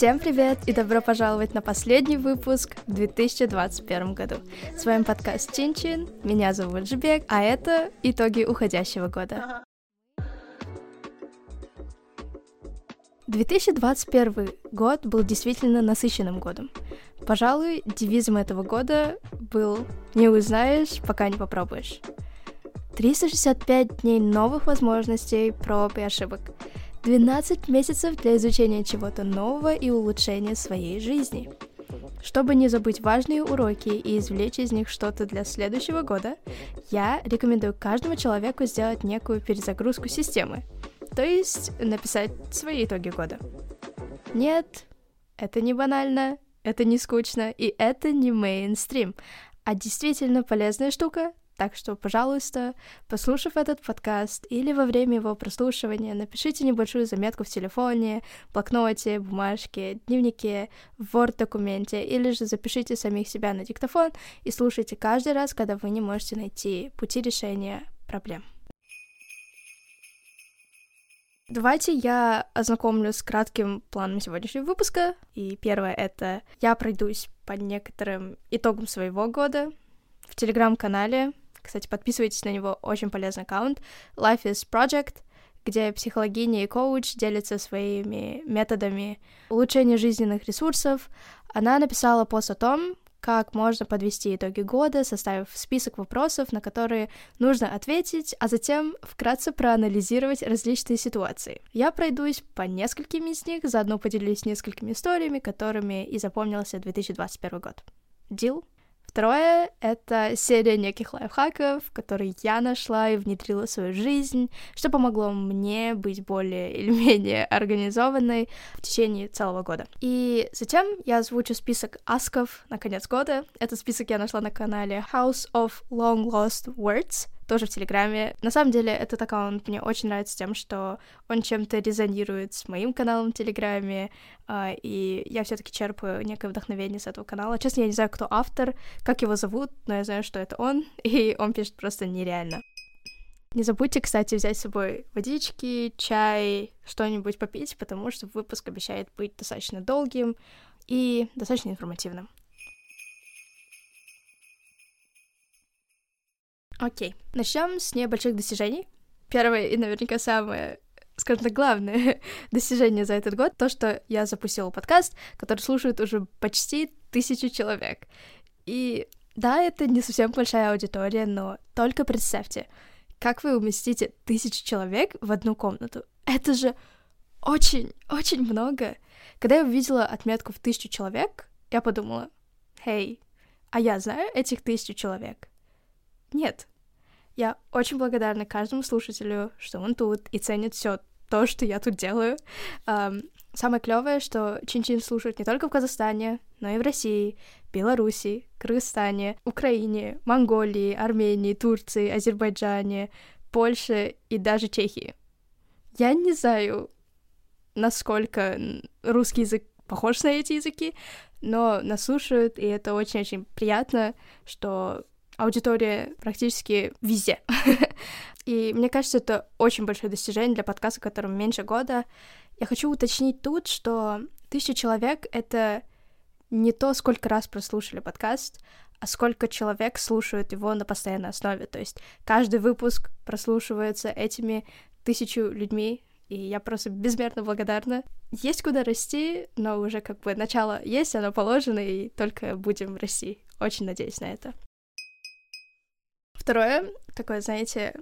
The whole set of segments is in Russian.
Всем привет и добро пожаловать на последний выпуск в 2021 году. С вами подкаст Чин-Чин, меня зовут Жбек, а это итоги уходящего года. 2021 год был действительно насыщенным годом. Пожалуй, девизом этого года был «Не узнаешь, пока не попробуешь». 365 дней новых возможностей, проб и ошибок — 12 месяцев для изучения чего-то нового и улучшения своей жизни. Чтобы не забыть важные уроки и извлечь из них что-то для следующего года, я рекомендую каждому человеку сделать некую перезагрузку системы, то есть написать свои итоги года. Нет, это не банально, это не скучно, и это не мейнстрим, а действительно полезная штука, так что, пожалуйста, послушав этот подкаст или во время его прослушивания, напишите небольшую заметку в телефоне, блокноте, бумажке, дневнике, в Word-документе, или же запишите самих себя на диктофон и слушайте каждый раз, когда вы не можете найти пути решения проблем. Давайте я ознакомлю с кратким планом сегодняшнего выпуска. И первое — это я пройдусь по некоторым итогам своего года в телеграм-канале кстати, подписывайтесь на него, очень полезный аккаунт. Life is Project, где психологиня и коуч делятся своими методами улучшения жизненных ресурсов. Она написала пост о том, как можно подвести итоги года, составив список вопросов, на которые нужно ответить, а затем вкратце проанализировать различные ситуации. Я пройдусь по нескольким из них, заодно поделюсь несколькими историями, которыми и запомнился 2021 год. Дил? Второе — это серия неких лайфхаков, которые я нашла и внедрила в свою жизнь, что помогло мне быть более или менее организованной в течение целого года. И затем я озвучу список асков на конец года. Этот список я нашла на канале House of Long Lost Words — тоже в Телеграме. На самом деле, этот аккаунт мне очень нравится тем, что он чем-то резонирует с моим каналом в Телеграме, э, и я все таки черпаю некое вдохновение с этого канала. Честно, я не знаю, кто автор, как его зовут, но я знаю, что это он, и он пишет просто нереально. Не забудьте, кстати, взять с собой водички, чай, что-нибудь попить, потому что выпуск обещает быть достаточно долгим и достаточно информативным. Окей. Начнем с небольших достижений. Первое и наверняка самое скажем так, главное достижение за этот год, то, что я запустила подкаст, который слушает уже почти тысячу человек. И да, это не совсем большая аудитория, но только представьте, как вы уместите тысячу человек в одну комнату. Это же очень-очень много. Когда я увидела отметку в тысячу человек, я подумала, «Хей, а я знаю этих тысячу человек?» Нет, я очень благодарна каждому слушателю, что он тут и ценит все то, что я тут делаю. Um, самое клевое, что Чин-Чин слушают не только в Казахстане, но и в России, Беларуси, Кыргызстане, Украине, Монголии, Армении, Турции, Азербайджане, Польше и даже Чехии. Я не знаю, насколько русский язык похож на эти языки, но нас слушают, и это очень-очень приятно, что аудитория практически везде. И мне кажется, это очень большое достижение для подкаста, которому меньше года. Я хочу уточнить тут, что тысяча человек — это не то, сколько раз прослушали подкаст, а сколько человек слушают его на постоянной основе. То есть каждый выпуск прослушивается этими тысячу людьми, и я просто безмерно благодарна. Есть куда расти, но уже как бы начало есть, оно положено, и только будем расти. Очень надеюсь на это. Второе, такое, знаете,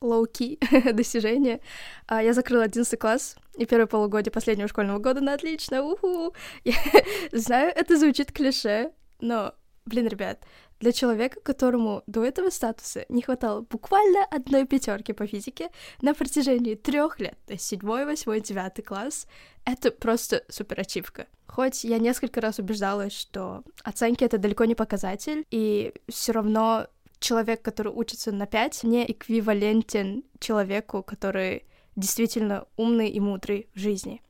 low-key достижение. А, я закрыла 11 класс, и первое полугодие последнего школьного года на отлично, уху! Я знаю, это звучит клише, но, блин, ребят, для человека, которому до этого статуса не хватало буквально одной пятерки по физике на протяжении трех лет, то есть седьмой, восьмой, девятый класс, это просто супер ачивка. Хоть я несколько раз убеждалась, что оценки это далеко не показатель, и все равно человек, который учится на 5, не эквивалентен человеку, который действительно умный и мудрый в жизни.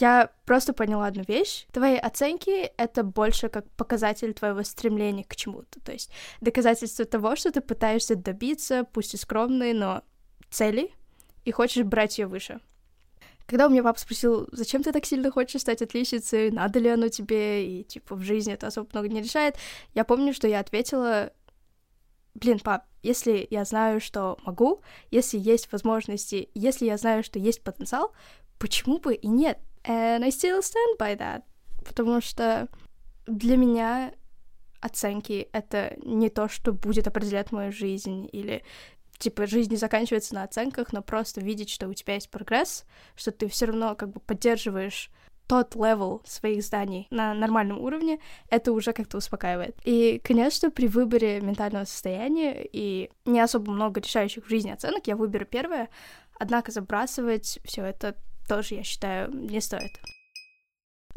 Я просто поняла одну вещь. Твои оценки — это больше как показатель твоего стремления к чему-то. То есть доказательство того, что ты пытаешься добиться, пусть и скромной, но цели, и хочешь брать ее выше. Когда у меня папа спросил, зачем ты так сильно хочешь стать отличницей, надо ли оно тебе, и, типа, в жизни это особо много не решает, я помню, что я ответила, блин, пап, если я знаю, что могу, если есть возможности, если я знаю, что есть потенциал, почему бы и нет? And I still stand by that. Потому что для меня оценки — это не то, что будет определять мою жизнь, или типа жизнь не заканчивается на оценках, но просто видеть, что у тебя есть прогресс, что ты все равно как бы поддерживаешь тот level своих знаний на нормальном уровне, это уже как-то успокаивает. И, конечно, при выборе ментального состояния и не особо много решающих в жизни оценок, я выберу первое, однако забрасывать все это тоже, я считаю, не стоит.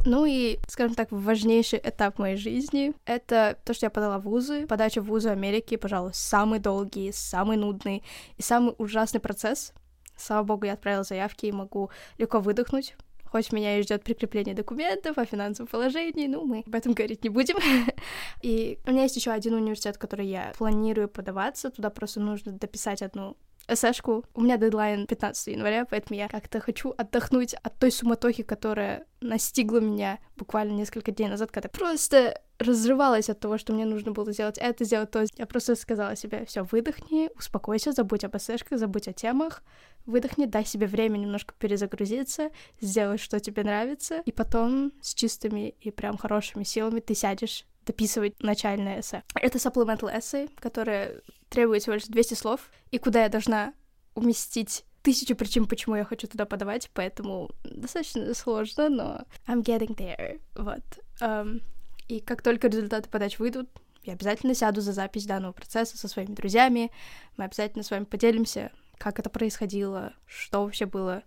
Ну и, скажем так, важнейший этап моей жизни — это то, что я подала в вузы. Подача в вузы Америки, пожалуй, самый долгий, самый нудный и самый ужасный процесс. Слава богу, я отправила заявки и могу легко выдохнуть. Хоть меня и ждет прикрепление документов о финансовом положении, ну, мы об этом говорить не будем. и у меня есть еще один университет, в который я планирую подаваться. Туда просто нужно дописать одну эсэшку. У меня дедлайн 15 января, поэтому я как-то хочу отдохнуть от той суматохи, которая настигла меня буквально несколько дней назад, когда просто разрывалась от того, что мне нужно было сделать это, сделать то. Я просто сказала себе, все, выдохни, успокойся, забудь об эсэшках, забудь о темах, выдохни, дай себе время немножко перезагрузиться, сделай, что тебе нравится, и потом с чистыми и прям хорошими силами ты сядешь дописывать начальное эссе. Это supplemental essay, которое требует всего лишь 200 слов, и куда я должна уместить тысячу причин, почему я хочу туда подавать, поэтому достаточно сложно, но I'm getting there, вот. Um, и как только результаты подач выйдут, я обязательно сяду за запись данного процесса со своими друзьями, мы обязательно с вами поделимся, как это происходило, что вообще было,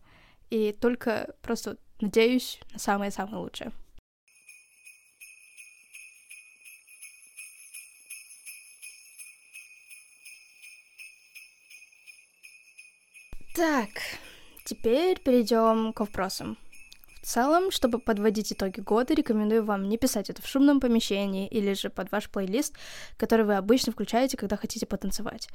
и только просто надеюсь на самое-самое лучшее. Так, теперь перейдем к вопросам. В целом, чтобы подводить итоги года, рекомендую вам не писать это в шумном помещении или же под ваш плейлист, который вы обычно включаете, когда хотите потанцевать.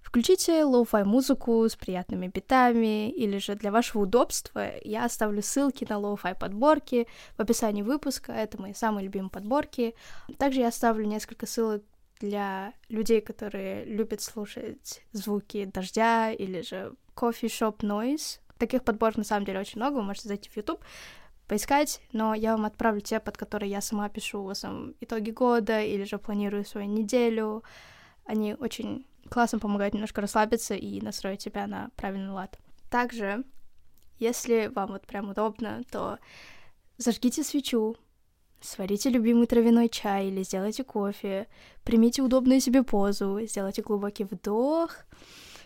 Включите lo-fi музыку с приятными битами, или же для вашего удобства я оставлю ссылки на lo-fi подборки в описании выпуска, это мои самые любимые подборки. Также я оставлю несколько ссылок для людей, которые любят слушать звуки дождя или же shop noise. Таких подборов на самом деле очень много, вы можете зайти в YouTube, поискать, но я вам отправлю те, под которые я сама пишу в основном итоги года или же планирую свою неделю. Они очень классно помогают немножко расслабиться и настроить себя на правильный лад. Также, если вам вот прям удобно, то зажгите свечу, Сварите любимый травяной чай или сделайте кофе, примите удобную себе позу, сделайте глубокий вдох,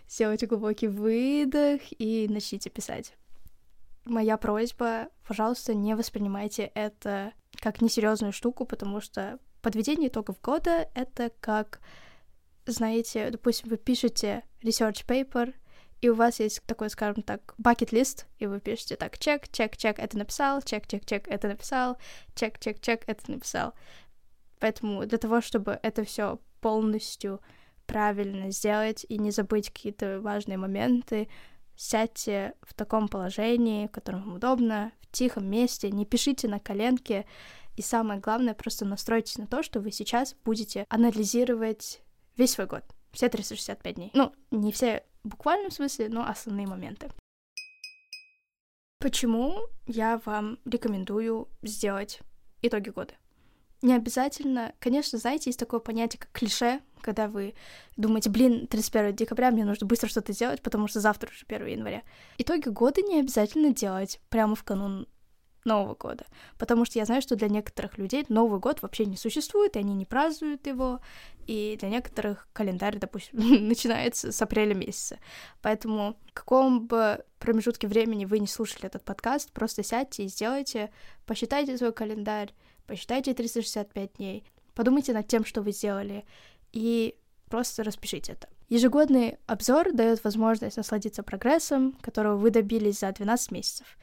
сделайте глубокий выдох и начните писать. Моя просьба, пожалуйста, не воспринимайте это как несерьезную штуку, потому что подведение итогов года — это как, знаете, допустим, вы пишете research paper, и у вас есть такой, скажем так, bucket-лист, и вы пишете так, чек, чек, чек, это написал, чек, чек, чек, это написал, чек, чек, чек, это написал. Поэтому для того, чтобы это все полностью правильно сделать и не забыть какие-то важные моменты, сядьте в таком положении, в котором вам удобно, в тихом месте, не пишите на коленке, и самое главное, просто настройтесь на то, что вы сейчас будете анализировать весь свой год, все 365 дней. Ну, не все в буквальном смысле, но основные моменты. Почему я вам рекомендую сделать итоги года? Не обязательно, конечно, знаете, есть такое понятие, как клише, когда вы думаете, блин, 31 декабря мне нужно быстро что-то сделать, потому что завтра уже 1 января. Итоги года не обязательно делать прямо в канун Нового года. Потому что я знаю, что для некоторых людей Новый год вообще не существует, и они не празднуют его, и для некоторых календарь, допустим, начинается с апреля месяца. Поэтому в каком бы промежутке времени вы не слушали этот подкаст, просто сядьте и сделайте, посчитайте свой календарь, посчитайте 365 дней, подумайте над тем, что вы сделали, и просто распишите это. Ежегодный обзор дает возможность насладиться прогрессом, которого вы добились за 12 месяцев.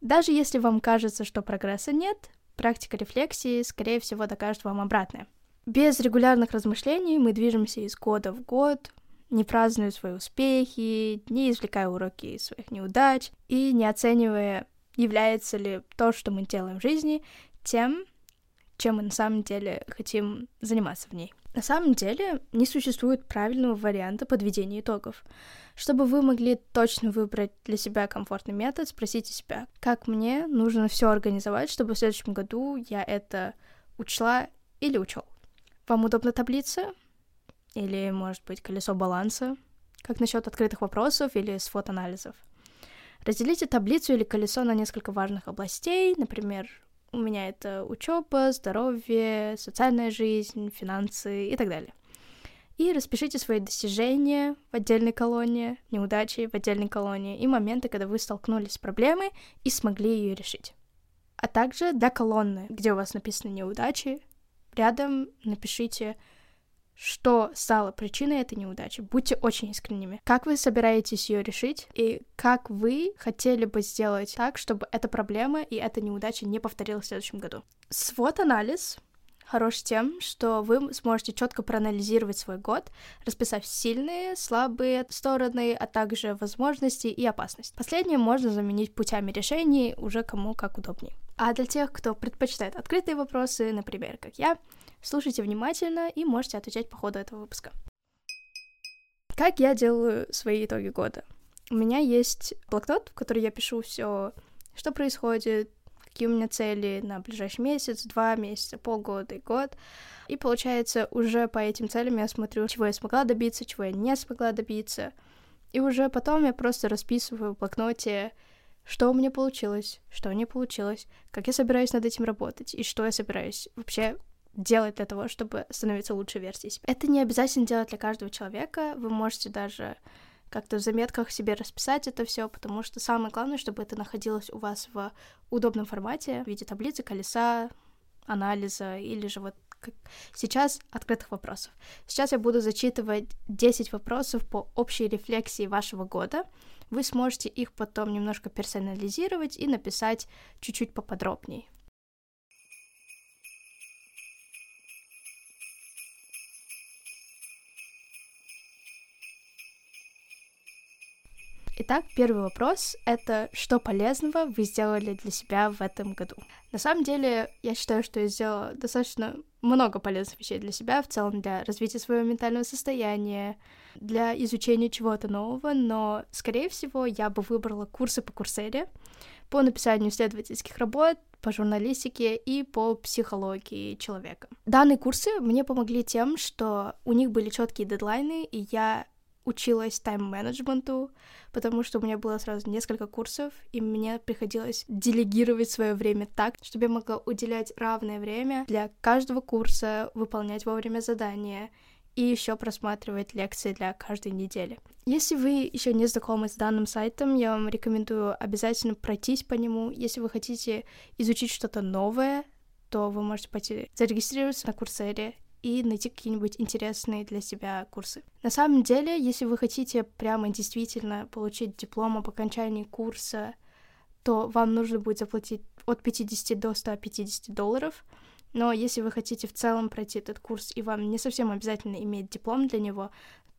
Даже если вам кажется, что прогресса нет, практика рефлексии, скорее всего, докажет вам обратное. Без регулярных размышлений мы движемся из года в год, не празднуя свои успехи, не извлекая уроки из своих неудач и не оценивая, является ли то, что мы делаем в жизни, тем, чем мы на самом деле хотим заниматься в ней. На самом деле не существует правильного варианта подведения итогов. Чтобы вы могли точно выбрать для себя комфортный метод, спросите себя, как мне нужно все организовать, чтобы в следующем году я это учла или учел. Вам удобна таблица? Или, может быть, колесо баланса? Как насчет открытых вопросов или свод-анализов? Разделите таблицу или колесо на несколько важных областей, например, у меня это учеба, здоровье, социальная жизнь, финансы и так далее. И распишите свои достижения в отдельной колонии, неудачи в отдельной колонии и моменты, когда вы столкнулись с проблемой и смогли ее решить. А также для колонны, где у вас написаны неудачи, рядом напишите что стало причиной этой неудачи. Будьте очень искренними. Как вы собираетесь ее решить и как вы хотели бы сделать так, чтобы эта проблема и эта неудача не повторилась в следующем году. Свод-анализ хорош тем, что вы сможете четко проанализировать свой год, расписав сильные, слабые стороны, а также возможности и опасности. Последнее можно заменить путями решений уже кому как удобнее. А для тех, кто предпочитает открытые вопросы, например, как я, Слушайте внимательно и можете отвечать по ходу этого выпуска. Как я делаю свои итоги года? У меня есть блокнот, в который я пишу все, что происходит, какие у меня цели на ближайший месяц, два месяца, полгода и год. И получается, уже по этим целям я смотрю, чего я смогла добиться, чего я не смогла добиться. И уже потом я просто расписываю в блокноте, что у меня получилось, что не получилось, как я собираюсь над этим работать, и что я собираюсь вообще делать для того, чтобы становиться лучшей версией себя. Это не обязательно делать для каждого человека. Вы можете даже как-то в заметках себе расписать это все, потому что самое главное, чтобы это находилось у вас в удобном формате в виде таблицы, колеса, анализа или же вот как сейчас открытых вопросов. Сейчас я буду зачитывать 10 вопросов по общей рефлексии вашего года. Вы сможете их потом немножко персонализировать и написать чуть-чуть поподробнее. Итак, первый вопрос — это что полезного вы сделали для себя в этом году? На самом деле, я считаю, что я сделала достаточно много полезных вещей для себя, в целом для развития своего ментального состояния, для изучения чего-то нового, но, скорее всего, я бы выбрала курсы по Курсере, по написанию исследовательских работ, по журналистике и по психологии человека. Данные курсы мне помогли тем, что у них были четкие дедлайны, и я училась тайм-менеджменту, потому что у меня было сразу несколько курсов, и мне приходилось делегировать свое время так, чтобы я могла уделять равное время для каждого курса, выполнять вовремя задания и еще просматривать лекции для каждой недели. Если вы еще не знакомы с данным сайтом, я вам рекомендую обязательно пройтись по нему. Если вы хотите изучить что-то новое, то вы можете пойти зарегистрироваться на Курсере и найти какие-нибудь интересные для себя курсы. На самом деле, если вы хотите прямо действительно получить диплом об окончании курса, то вам нужно будет заплатить от 50 до 150 долларов. Но если вы хотите в целом пройти этот курс, и вам не совсем обязательно иметь диплом для него,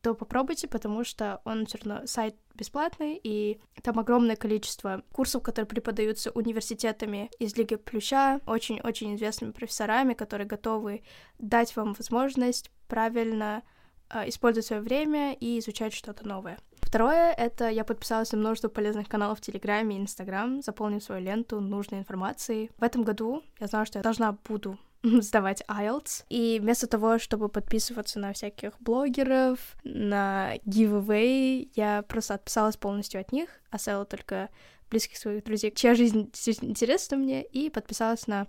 то попробуйте, потому что он все равно сайт бесплатный, и там огромное количество курсов, которые преподаются университетами из Лиги Плюща, очень-очень известными профессорами, которые готовы дать вам возможность правильно э, использовать свое время и изучать что-то новое. Второе — это я подписалась на множество полезных каналов в Телеграме и Инстаграм, заполнив свою ленту нужной информацией. В этом году я знала, что я должна буду сдавать IELTS. И вместо того, чтобы подписываться на всяких блогеров, на giveaway, я просто отписалась полностью от них, оставила только близких своих друзей, чья жизнь интересна мне, и подписалась на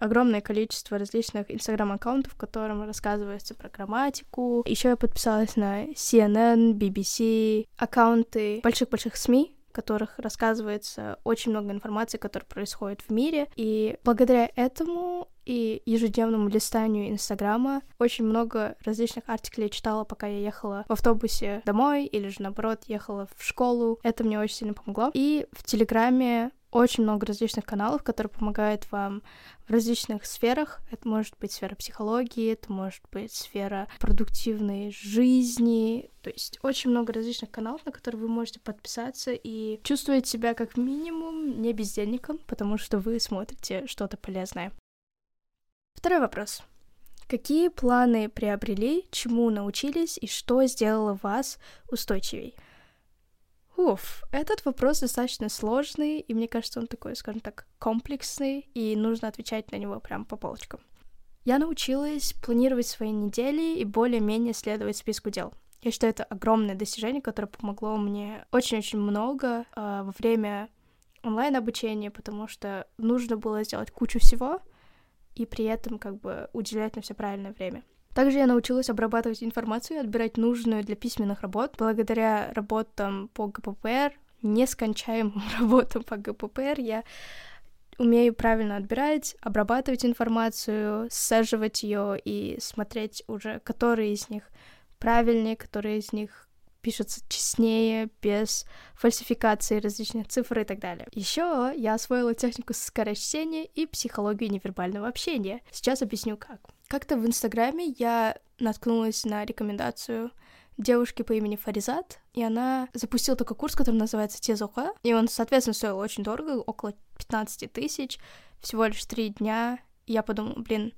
огромное количество различных инстаграм-аккаунтов, в котором рассказывается про грамматику. Еще я подписалась на CNN, BBC, аккаунты больших-больших СМИ, в которых рассказывается очень много информации, которая происходит в мире. И благодаря этому и ежедневному листанию Инстаграма. Очень много различных артиклей читала, пока я ехала в автобусе домой или же, наоборот, ехала в школу. Это мне очень сильно помогло. И в Телеграме очень много различных каналов, которые помогают вам в различных сферах. Это может быть сфера психологии, это может быть сфера продуктивной жизни. То есть очень много различных каналов, на которые вы можете подписаться и чувствовать себя как минимум не бездельником, потому что вы смотрите что-то полезное. Второй вопрос. Какие планы приобрели, чему научились и что сделало вас устойчивей? Уф, этот вопрос достаточно сложный, и мне кажется, он такой, скажем так, комплексный, и нужно отвечать на него прям по полочкам. Я научилась планировать свои недели и более-менее следовать списку дел. Я считаю, это огромное достижение, которое помогло мне очень-очень много э, во время онлайн-обучения, потому что нужно было сделать кучу всего и при этом как бы уделять на все правильное время. Также я научилась обрабатывать информацию и отбирать нужную для письменных работ. Благодаря работам по ГППР, нескончаемым работам по ГППР, я умею правильно отбирать, обрабатывать информацию, саживать ее и смотреть уже, которые из них правильнее, которые из них пишутся честнее, без фальсификации различных цифр и так далее. Еще я освоила технику скорочтения и психологию невербального общения. Сейчас объясню как. Как-то в Инстаграме я наткнулась на рекомендацию девушки по имени Фаризат, и она запустила такой курс, который называется Тезуха, и он, соответственно, стоил очень дорого, около 15 тысяч, всего лишь три дня. И я подумала, блин,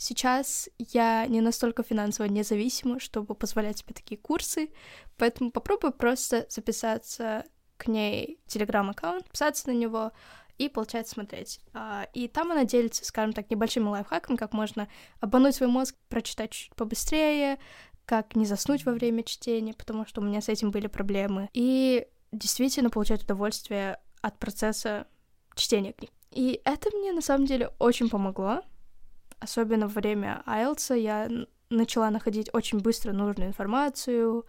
сейчас я не настолько финансово независима, чтобы позволять себе такие курсы, поэтому попробую просто записаться к ней телеграм-аккаунт, писаться на него, и, получается, смотреть. А, и там она делится, скажем так, небольшими лайфхаками, как можно обмануть свой мозг, прочитать чуть побыстрее, как не заснуть во время чтения, потому что у меня с этим были проблемы. И действительно получать удовольствие от процесса чтения книг. И это мне на самом деле очень помогло. Особенно во время IELTS я начала находить очень быстро нужную информацию,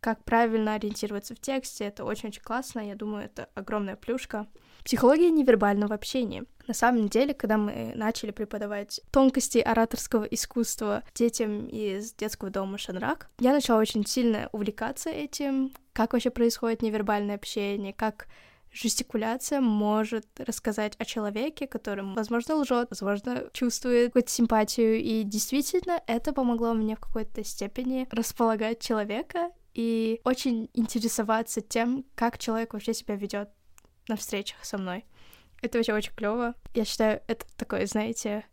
как правильно ориентироваться в тексте. Это очень-очень классно. Я думаю, это огромная плюшка. Психология невербального общения. На самом деле, когда мы начали преподавать тонкости ораторского искусства детям из детского дома Шанрак, я начала очень сильно увлекаться этим, как вообще происходит невербальное общение, как жестикуляция может рассказать о человеке, который, возможно, лжет, возможно, чувствует какую-то симпатию. И действительно, это помогло мне в какой-то степени располагать человека и очень интересоваться тем, как человек вообще себя ведет на встречах со мной. Это вообще очень клево. Я считаю, это такой, знаете,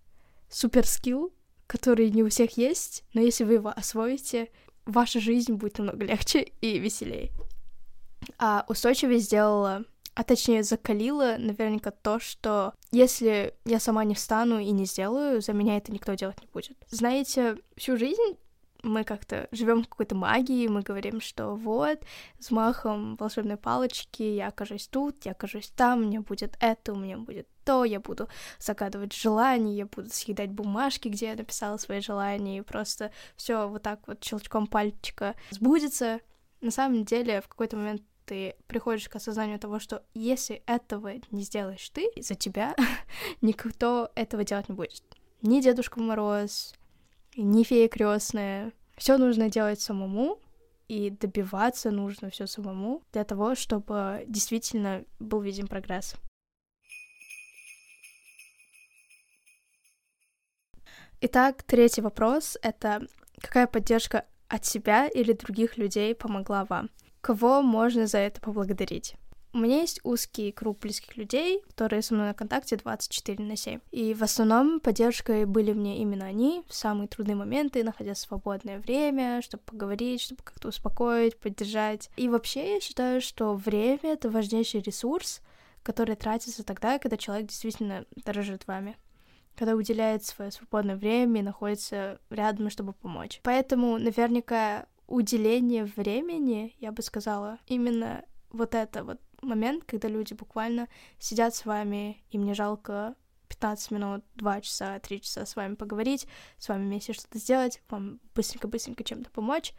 супер скилл, который не у всех есть, но если вы его освоите, ваша жизнь будет намного легче и веселее. А устойчивость сделала, а точнее закалила наверняка то, что если я сама не встану и не сделаю, за меня это никто делать не будет. Знаете, всю жизнь мы как-то живем в какой-то магии, мы говорим, что вот, с махом волшебной палочки я окажусь тут, я окажусь там, у меня будет это, у меня будет то, я буду загадывать желания, я буду съедать бумажки, где я написала свои желания, и просто все вот так вот щелчком пальчика сбудется. На самом деле, в какой-то момент ты приходишь к осознанию того, что если этого не сделаешь ты, за тебя никто этого делать не будет. Ни Дедушка Мороз, не фея крестная. Все нужно делать самому, и добиваться нужно все самому для того, чтобы действительно был виден прогресс. Итак, третий вопрос — это какая поддержка от себя или других людей помогла вам? Кого можно за это поблагодарить? У меня есть узкий круг близких людей, которые со мной на контакте 24 на 7. И в основном поддержкой были мне именно они в самые трудные моменты, находя свободное время, чтобы поговорить, чтобы как-то успокоить, поддержать. И вообще я считаю, что время — это важнейший ресурс, который тратится тогда, когда человек действительно дорожит вами когда уделяет свое свободное время и находится рядом, чтобы помочь. Поэтому наверняка уделение времени, я бы сказала, именно вот это вот момент, когда люди буквально сидят с вами, и мне жалко 15 минут, 2 часа, 3 часа с вами поговорить, с вами вместе что-то сделать, вам быстренько-быстренько чем-то помочь,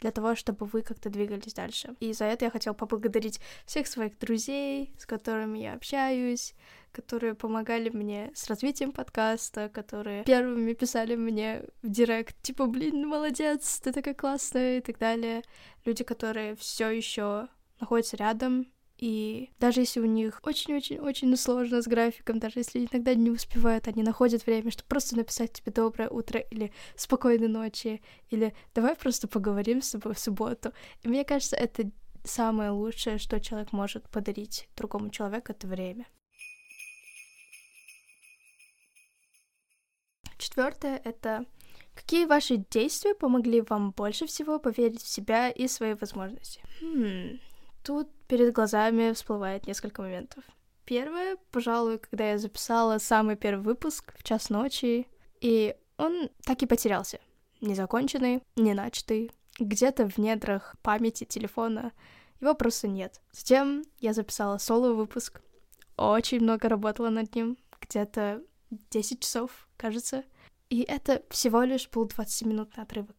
для того, чтобы вы как-то двигались дальше. И за это я хотела поблагодарить всех своих друзей, с которыми я общаюсь, которые помогали мне с развитием подкаста, которые первыми писали мне в директ, типа, блин, молодец, ты такая классная и так далее. Люди, которые все еще находятся рядом, и даже если у них очень-очень-очень сложно с графиком, даже если иногда не успевают, они находят время, чтобы просто написать тебе доброе утро или спокойной ночи, или давай просто поговорим с тобой в субботу. И мне кажется, это самое лучшее, что человек может подарить другому человеку, это время. Четвертое — это какие ваши действия помогли вам больше всего поверить в себя и свои возможности? Хм, Тут перед глазами всплывает несколько моментов. Первое, пожалуй, когда я записала самый первый выпуск в час ночи, и он так и потерялся. Незаконченный, не начатый, где-то в недрах памяти телефона. Его просто нет. Затем я записала соло-выпуск. Очень много работала над ним. Где-то 10 часов, кажется. И это всего лишь был 20-минутный отрывок.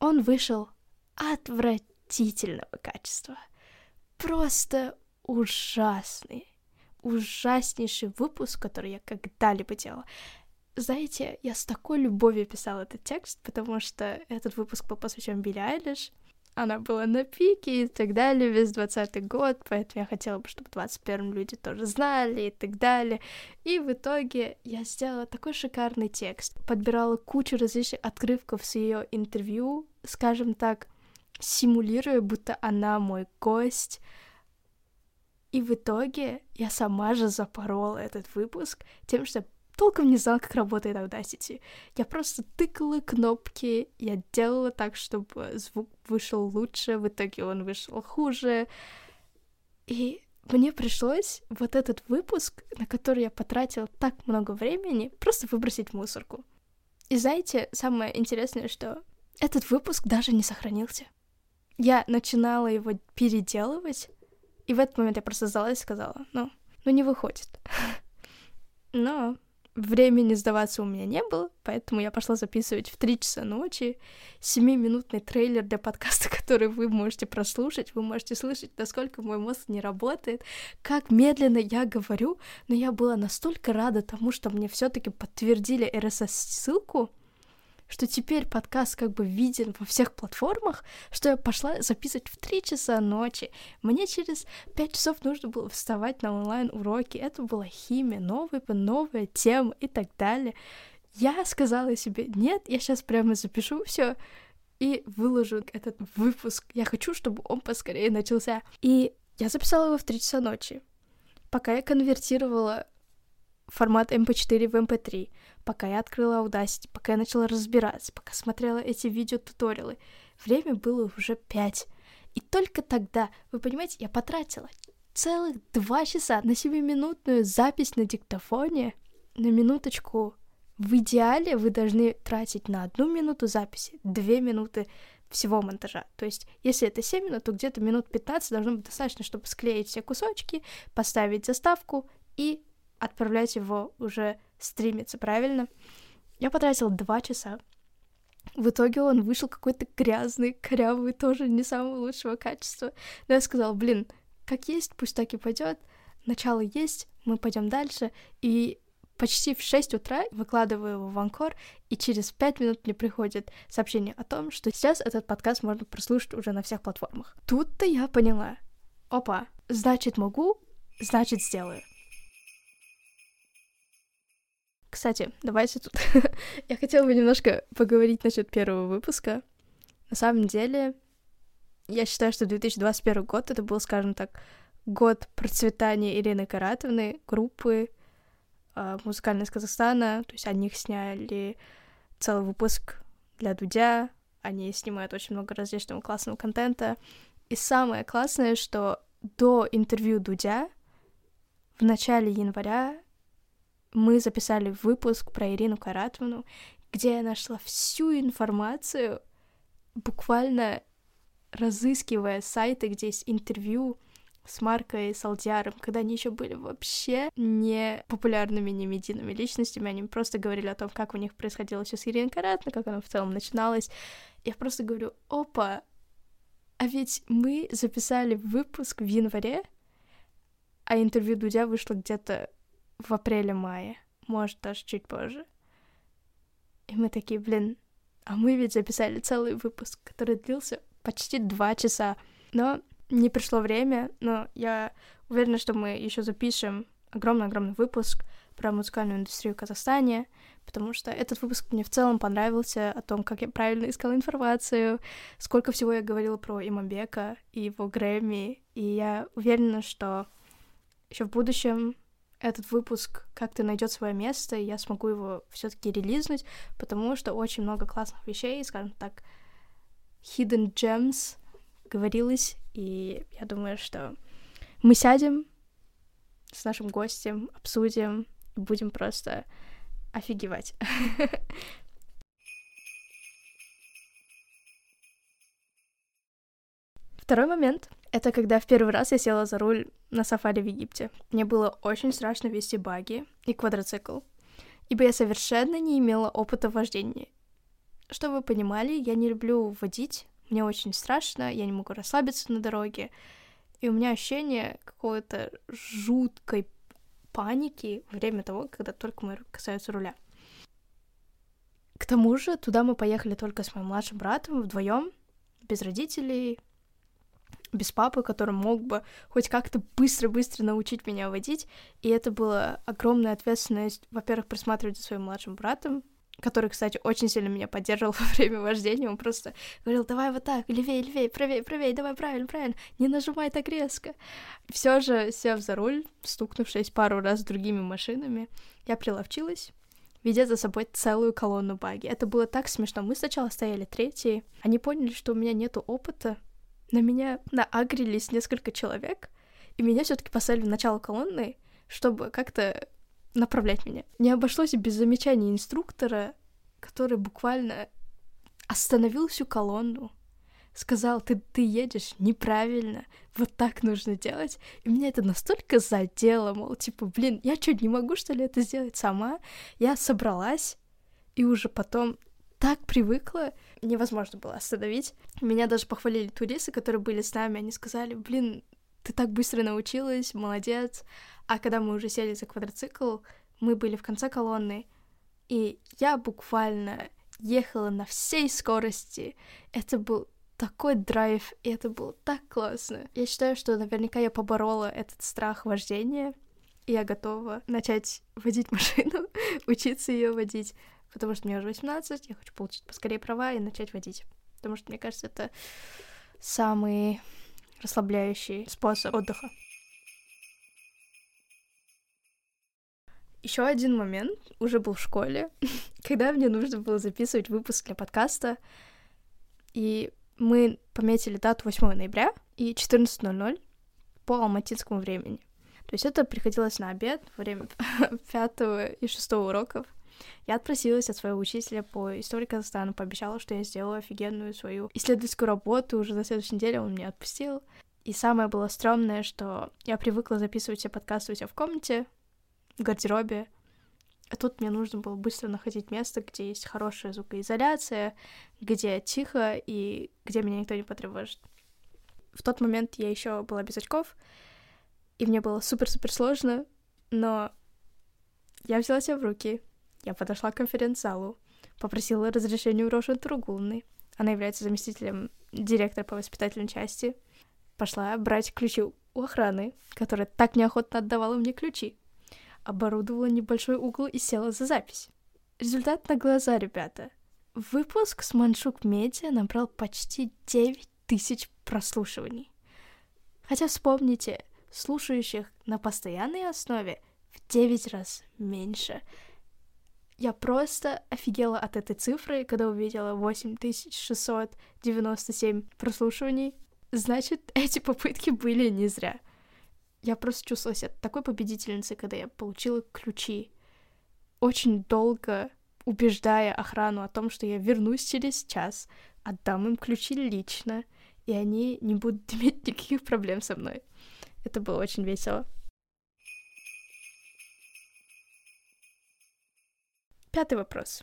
Он вышел отвратительного качества просто ужасный, ужаснейший выпуск, который я когда-либо делала. Знаете, я с такой любовью писала этот текст, потому что этот выпуск был посвящен Билли Айлиш. Она была на пике и так далее, весь двадцатый год, поэтому я хотела бы, чтобы в 21 люди тоже знали и так далее. И в итоге я сделала такой шикарный текст, подбирала кучу различных отрывков с ее интервью, скажем так, симулируя, будто она мой гость. И в итоге я сама же запорола этот выпуск тем, что толком не знала, как работает Audacity. Я просто тыкала кнопки, я делала так, чтобы звук вышел лучше, в итоге он вышел хуже. И мне пришлось вот этот выпуск, на который я потратила так много времени, просто выбросить в мусорку. И знаете, самое интересное, что этот выпуск даже не сохранился я начинала его переделывать, и в этот момент я просто сдалась и сказала, ну, ну не выходит. Но времени сдаваться у меня не было, поэтому я пошла записывать в 3 часа ночи 7-минутный трейлер для подкаста, который вы можете прослушать, вы можете слышать, насколько мой мозг не работает, как медленно я говорю, но я была настолько рада тому, что мне все таки подтвердили RSS-ссылку, что теперь подкаст как бы виден во всех платформах, что я пошла записывать в 3 часа ночи. Мне через 5 часов нужно было вставать на онлайн-уроки. Это была химия, новая, новая тема и так далее. Я сказала себе, нет, я сейчас прямо запишу все и выложу этот выпуск. Я хочу, чтобы он поскорее начался. И я записала его в 3 часа ночи. Пока я конвертировала формат MP4 в MP3, пока я открыла Audacity, пока я начала разбираться, пока смотрела эти видео-туториалы. Время было уже пять. И только тогда, вы понимаете, я потратила целых два часа на 7-минутную запись на диктофоне. На минуточку. В идеале вы должны тратить на одну минуту записи, две минуты всего монтажа. То есть, если это 7 минут, то где-то минут 15 должно быть достаточно, чтобы склеить все кусочки, поставить заставку и отправлять его уже стримиться, правильно? Я потратила два часа. В итоге он вышел какой-то грязный, корявый, тоже не самого лучшего качества. Но я сказала, блин, как есть, пусть так и пойдет. Начало есть, мы пойдем дальше. И почти в 6 утра выкладываю его в Анкор, и через 5 минут мне приходит сообщение о том, что сейчас этот подкаст можно прослушать уже на всех платформах. Тут-то я поняла. Опа, значит могу, значит сделаю. Кстати, давайте тут... Я хотела бы немножко поговорить насчет первого выпуска. На самом деле, я считаю, что 2021 год это был, скажем так, год процветания Ирины Каратовны, группы э, музыкальная из Казахстана. То есть о них сняли целый выпуск для Дудя. Они снимают очень много различного классного контента. И самое классное, что до интервью Дудя в начале января мы записали выпуск про Ирину Каратовну, где я нашла всю информацию, буквально разыскивая сайты, где есть интервью с Маркой Салдиаром, когда они еще были вообще не популярными, не медийными личностями, они просто говорили о том, как у них происходило все с Ириной Каратовной, как оно в целом начиналось. Я просто говорю, опа, А ведь мы записали выпуск в январе, а интервью Дудя вышло где-то в апреле-мае, может, даже чуть позже. И мы такие, блин, а мы ведь записали целый выпуск, который длился почти два часа. Но не пришло время, но я уверена, что мы еще запишем огромный-огромный выпуск про музыкальную индустрию в Казахстане, потому что этот выпуск мне в целом понравился о том, как я правильно искала информацию, сколько всего я говорила про Имамбека и его Грэмми, и я уверена, что еще в будущем этот выпуск как-то найдет свое место, и я смогу его все-таки релизнуть, потому что очень много классных вещей, скажем так, hidden gems говорилось, и я думаю, что мы сядем с нашим гостем, обсудим, будем просто офигевать. Второй момент — это когда в первый раз я села за руль на сафари в Египте. Мне было очень страшно вести баги и квадроцикл, ибо я совершенно не имела опыта вождения. Чтобы вы понимали, я не люблю водить, мне очень страшно, я не могу расслабиться на дороге, и у меня ощущение какой-то жуткой паники во время того, когда только мы касаются руля. К тому же туда мы поехали только с моим младшим братом вдвоем, без родителей, без папы, который мог бы хоть как-то быстро-быстро научить меня водить. И это была огромная ответственность, во-первых, присматривать за своим младшим братом, который, кстати, очень сильно меня поддерживал во время вождения. Он просто говорил, давай вот так, левее, левее, правее, правее, давай правильно, правильно, не нажимай так резко. Все же, сев за руль, стукнувшись пару раз с другими машинами, я приловчилась, ведя за собой целую колонну баги. Это было так смешно. Мы сначала стояли третьи, они поняли, что у меня нету опыта, на меня наагрились несколько человек, и меня все таки поставили в начало колонны, чтобы как-то направлять меня. Не обошлось без замечаний инструктора, который буквально остановил всю колонну, сказал, ты, ты едешь неправильно, вот так нужно делать. И меня это настолько задело, мол, типа, блин, я что, не могу, что ли, это сделать сама? Я собралась, и уже потом так привыкла, невозможно было остановить. Меня даже похвалили туристы, которые были с нами, они сказали, блин, ты так быстро научилась, молодец. А когда мы уже сели за квадроцикл, мы были в конце колонны, и я буквально ехала на всей скорости. Это был такой драйв, и это было так классно. Я считаю, что наверняка я поборола этот страх вождения, и я готова начать водить машину, учиться ее водить потому что мне уже 18, я хочу получить поскорее права и начать водить. Потому что, мне кажется, это самый расслабляющий способ отдыха. Еще один момент уже был в школе, когда мне нужно было записывать выпуск для подкаста, и мы пометили дату 8 ноября и 14.00 по алматинскому времени. То есть это приходилось на обед время пятого и шестого уроков. Я отпросилась от своего учителя по истории Казахстана, пообещала, что я сделаю офигенную свою исследовательскую работу, уже на следующей неделе он меня отпустил. И самое было стрёмное, что я привыкла записывать все подкасты у себя в комнате, в гардеробе, а тут мне нужно было быстро находить место, где есть хорошая звукоизоляция, где тихо и где меня никто не потревожит. В тот момент я еще была без очков, и мне было супер-супер сложно, но я взяла себя в руки, я подошла к конференц-залу, попросила разрешения у Рошен Тругулны. Она является заместителем директора по воспитательной части. Пошла брать ключи у охраны, которая так неохотно отдавала мне ключи. Оборудовала небольшой угол и села за запись. Результат на глаза, ребята. Выпуск с Маншук Медиа набрал почти 9 тысяч прослушиваний. Хотя вспомните, слушающих на постоянной основе в 9 раз меньше — я просто офигела от этой цифры, когда увидела 8697 прослушиваний. Значит, эти попытки были не зря. Я просто чувствовала себя такой победительницей, когда я получила ключи. Очень долго убеждая охрану о том, что я вернусь через час, отдам им ключи лично, и они не будут иметь никаких проблем со мной. Это было очень весело. Пятый вопрос.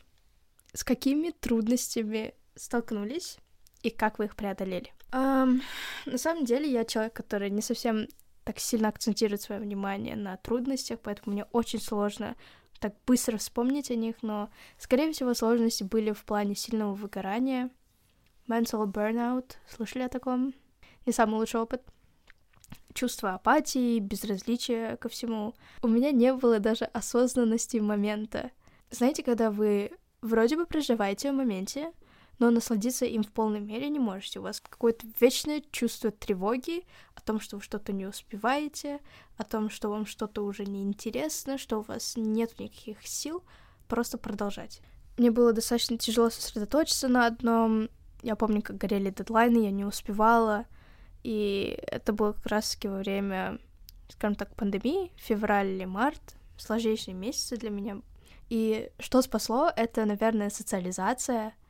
С какими трудностями столкнулись и как вы их преодолели? Um, на самом деле я человек, который не совсем так сильно акцентирует свое внимание на трудностях, поэтому мне очень сложно так быстро вспомнить о них, но, скорее всего, сложности были в плане сильного выгорания, mental burnout, слышали о таком? Не самый лучший опыт. Чувство апатии, безразличия ко всему. У меня не было даже осознанности момента. Знаете, когда вы вроде бы проживаете в моменте, но насладиться им в полной мере не можете. У вас какое-то вечное чувство тревоги о том, что вы что-то не успеваете, о том, что вам что-то уже не интересно, что у вас нет никаких сил просто продолжать. Мне было достаточно тяжело сосредоточиться на одном. Я помню, как горели дедлайны, я не успевала. И это было как раз-таки во время, скажем так, пандемии, февраль или март, сложнейшие месяцы для меня. И что спасло, это, наверное, социализация —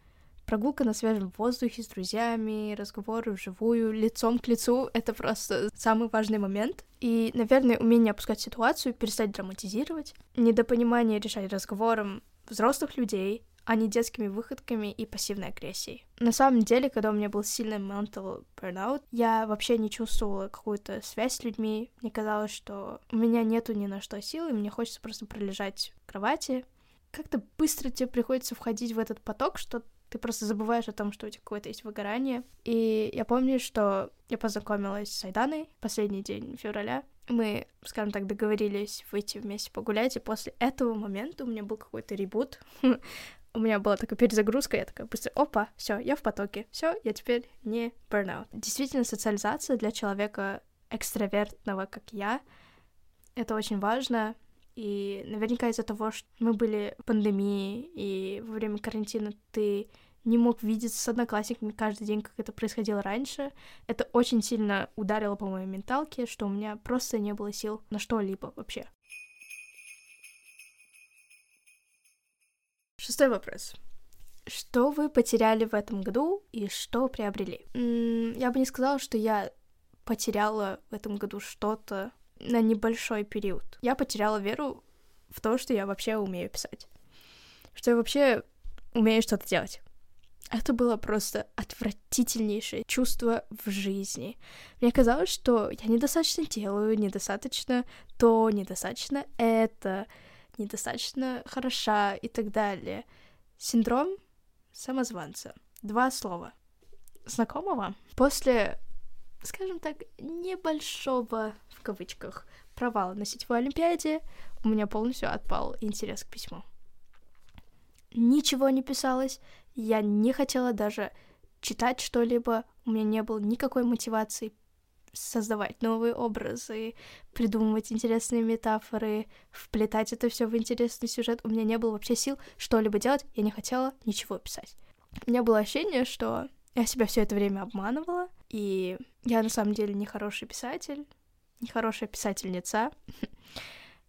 Прогулка на свежем воздухе с друзьями, разговоры вживую, лицом к лицу — это просто самый важный момент. И, наверное, умение опускать ситуацию, перестать драматизировать, недопонимание решать разговором взрослых людей, а не детскими выходками и пассивной агрессией. На самом деле, когда у меня был сильный mental burnout, я вообще не чувствовала какую-то связь с людьми. Мне казалось, что у меня нету ни на что сил, и мне хочется просто пролежать в кровати. Как-то быстро тебе приходится входить в этот поток, что ты просто забываешь о том, что у тебя какое-то есть выгорание. И я помню, что я познакомилась с Айданой последний день февраля. Мы, скажем так, договорились выйти вместе погулять, и после этого момента у меня был какой-то ребут. у меня была такая перезагрузка, я такая быстро, опа, все, я в потоке, все, я теперь не burnout. Действительно, социализация для человека экстравертного, как я, это очень важно, и наверняка из-за того, что мы были в пандемии, и во время карантина ты не мог видеться с одноклассниками каждый день, как это происходило раньше. Это очень сильно ударило по моей менталке, что у меня просто не было сил на что-либо вообще. Шестой вопрос. Что вы потеряли в этом году и что приобрели? я бы не сказала, что я потеряла в этом году что-то на небольшой период. Я потеряла веру в то, что я вообще умею писать. Что я вообще умею что-то делать. Это было просто отвратительнейшее чувство в жизни. Мне казалось, что я недостаточно делаю, недостаточно то, недостаточно это, недостаточно хороша и так далее. Синдром самозванца. Два слова. Знакомо вам? После скажем так, небольшого, в кавычках, провала на сетевой олимпиаде, у меня полностью отпал интерес к письму. Ничего не писалось, я не хотела даже читать что-либо, у меня не было никакой мотивации создавать новые образы, придумывать интересные метафоры, вплетать это все в интересный сюжет. У меня не было вообще сил что-либо делать, я не хотела ничего писать. У меня было ощущение, что я себя все это время обманывала, и я на самом деле не хороший писатель, не хорошая писательница.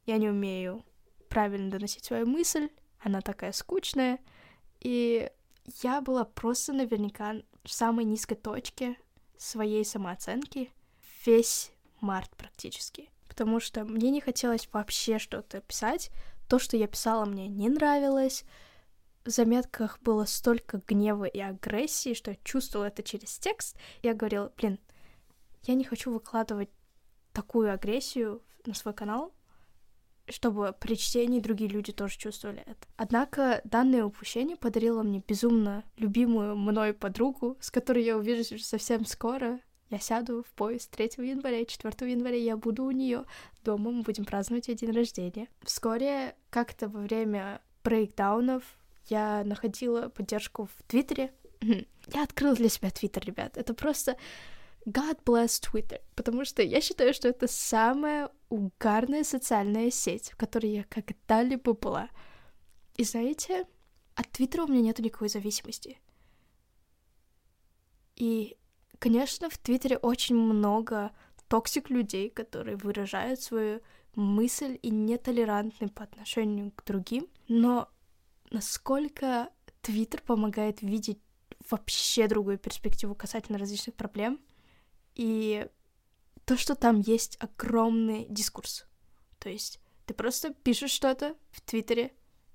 Я не умею правильно доносить свою мысль, она такая скучная. И я была просто наверняка в самой низкой точке своей самооценки весь март практически. Потому что мне не хотелось вообще что-то писать. То, что я писала, мне не нравилось в заметках было столько гнева и агрессии, что я чувствовала это через текст. Я говорила, блин, я не хочу выкладывать такую агрессию на свой канал, чтобы при чтении другие люди тоже чувствовали это. Однако данное упущение подарило мне безумно любимую мной подругу, с которой я увижусь уже совсем скоро. Я сяду в поезд 3 января, 4 января я буду у нее дома, мы будем праздновать ее день рождения. Вскоре, как-то во время брейкдаунов, я находила поддержку в Твиттере. Я открыла для себя Твиттер, ребят. Это просто God bless Twitter, потому что я считаю, что это самая угарная социальная сеть, в которой я когда-либо была. И знаете, от Твиттера у меня нету никакой зависимости. И, конечно, в Твиттере очень много toxic людей, которые выражают свою мысль и нетолерантны по отношению к другим, но насколько Твиттер помогает видеть вообще другую перспективу касательно различных проблем. И то, что там есть огромный дискурс. То есть ты просто пишешь что-то в Твиттере,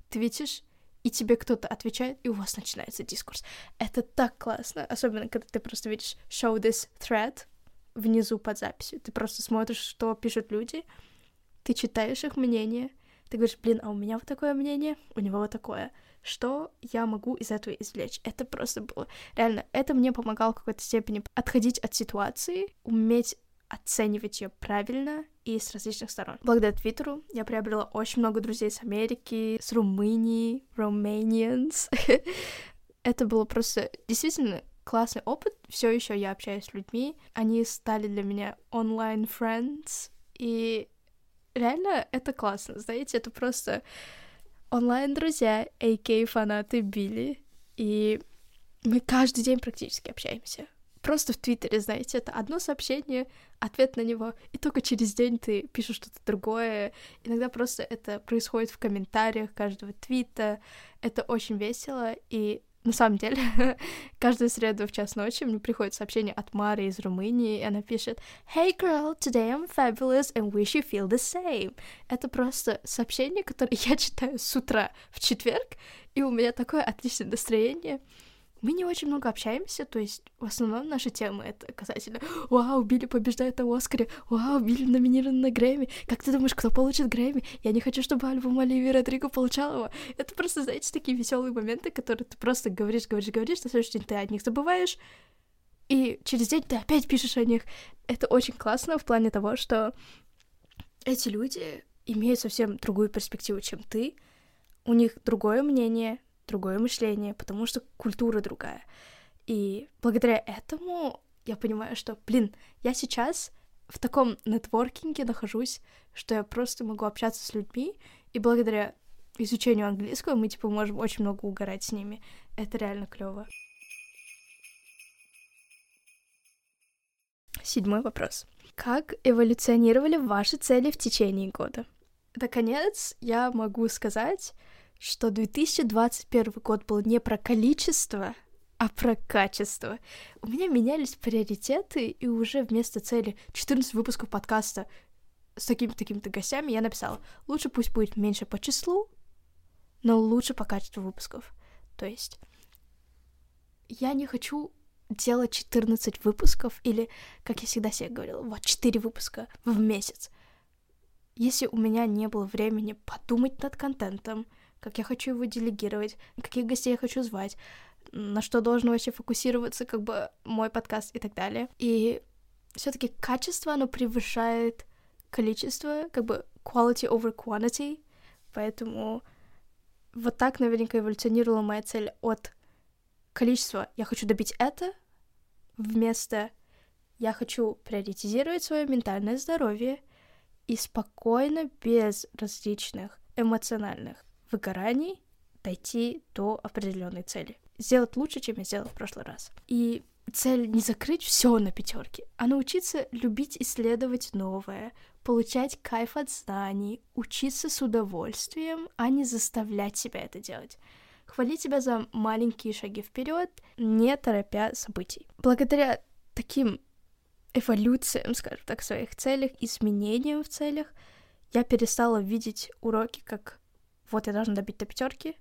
твитишь, и тебе кто-то отвечает, и у вас начинается дискурс. Это так классно, особенно когда ты просто видишь show this thread внизу под записью. Ты просто смотришь, что пишут люди, ты читаешь их мнение, ты говоришь, блин, а у меня вот такое мнение, у него вот такое. Что я могу из этого извлечь? Это просто было... Реально, это мне помогало в какой-то степени отходить от ситуации, уметь оценивать ее правильно и с различных сторон. Благодаря Твиттеру я приобрела очень много друзей с Америки, с Румынии, Romanians. Это было просто действительно классный опыт. Все еще я общаюсь с людьми. Они стали для меня онлайн friends. И реально это классно. Знаете, это просто онлайн-друзья, а.к. фанаты Билли. И мы каждый день практически общаемся просто в Твиттере, знаете, это одно сообщение, ответ на него, и только через день ты пишешь что-то другое. Иногда просто это происходит в комментариях каждого твита. Это очень весело, и на самом деле, каждую среду в час ночи мне приходит сообщение от Мары из Румынии, и она пишет «Hey girl, today I'm fabulous and wish you feel the same». Это просто сообщение, которое я читаю с утра в четверг, и у меня такое отличное настроение. Мы не очень много общаемся, то есть в основном наши темы это касательно «Вау, Билли побеждает на Оскаре! Вау, Билли номинирован на Грэмми! Как ты думаешь, кто получит Грэмми? Я не хочу, чтобы альбом Оливии Родриго получал его!» Это просто, знаете, такие веселые моменты, которые ты просто говоришь, говоришь, говоришь, на следующий день ты о них забываешь, и через день ты опять пишешь о них. Это очень классно в плане того, что эти люди имеют совсем другую перспективу, чем ты, у них другое мнение, другое мышление, потому что культура другая. И благодаря этому я понимаю, что, блин, я сейчас в таком нетворкинге нахожусь, что я просто могу общаться с людьми, и благодаря изучению английского мы, типа, можем очень много угорать с ними. Это реально клево. Седьмой вопрос. Как эволюционировали ваши цели в течение года? Наконец, я могу сказать, что 2021 год был не про количество, а про качество. У меня менялись приоритеты, и уже вместо цели 14 выпусков подкаста с такими-такими-то гостями я написала, лучше пусть будет меньше по числу, но лучше по качеству выпусков. То есть я не хочу делать 14 выпусков или, как я всегда себе говорила, вот 4 выпуска в месяц. Если у меня не было времени подумать над контентом, как я хочу его делегировать, каких гостей я хочу звать, на что должен вообще фокусироваться, как бы, мой подкаст и так далее. И все таки качество, оно превышает количество, как бы quality over quantity, поэтому вот так наверняка эволюционировала моя цель от количества «я хочу добить это» вместо «я хочу приоритизировать свое ментальное здоровье» и спокойно, без различных эмоциональных выгораний дойти до определенной цели. Сделать лучше, чем я сделала в прошлый раз. И цель не закрыть все на пятерке, а научиться любить исследовать новое, получать кайф от знаний, учиться с удовольствием, а не заставлять себя это делать. Хвалить себя за маленькие шаги вперед, не торопя событий. Благодаря таким эволюциям, скажем так, в своих целях, изменениям в целях, я перестала видеть уроки как вот я должна добить до пятерки,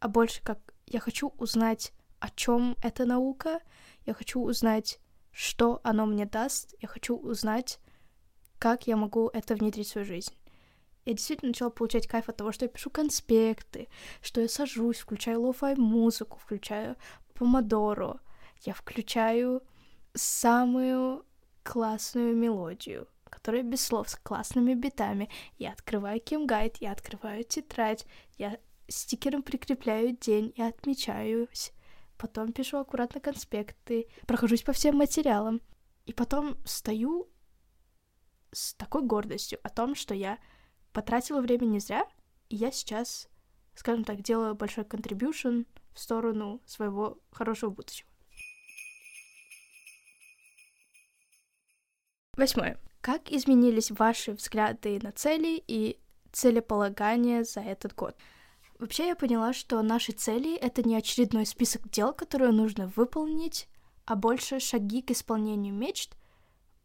а больше как я хочу узнать, о чем эта наука, я хочу узнать, что оно мне даст, я хочу узнать, как я могу это внедрить в свою жизнь. Я действительно начала получать кайф от того, что я пишу конспекты, что я сажусь, включаю лофай музыку, включаю помодоро, я включаю самую классную мелодию, которые без слов, с классными битами. Я открываю кемгайд, я открываю тетрадь, я стикером прикрепляю день и отмечаюсь. Потом пишу аккуратно конспекты, прохожусь по всем материалам. И потом стою с такой гордостью о том, что я потратила время не зря, и я сейчас, скажем так, делаю большой контрибьюшн в сторону своего хорошего будущего. Восьмое. Как изменились ваши взгляды на цели и целеполагание за этот год? Вообще я поняла, что наши цели — это не очередной список дел, которые нужно выполнить, а больше шаги к исполнению мечт,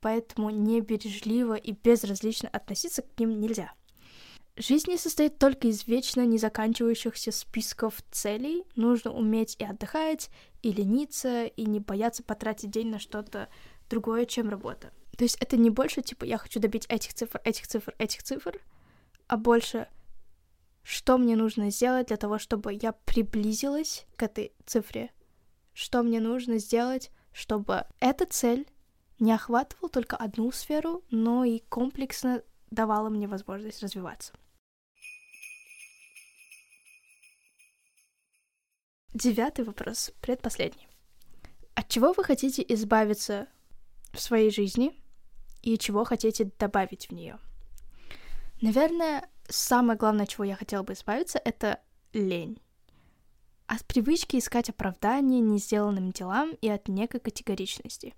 поэтому небережливо и безразлично относиться к ним нельзя. Жизнь не состоит только из вечно не заканчивающихся списков целей. Нужно уметь и отдыхать, и лениться, и не бояться потратить день на что-то другое, чем работа. То есть это не больше, типа, я хочу добить этих цифр, этих цифр, этих цифр, а больше, что мне нужно сделать для того, чтобы я приблизилась к этой цифре, что мне нужно сделать, чтобы эта цель не охватывала только одну сферу, но и комплексно давала мне возможность развиваться. Девятый вопрос, предпоследний. От чего вы хотите избавиться в своей жизни и чего хотите добавить в нее? Наверное, самое главное, чего я хотела бы избавиться, это лень. От привычки искать оправдания не сделанным делам и от некой категоричности.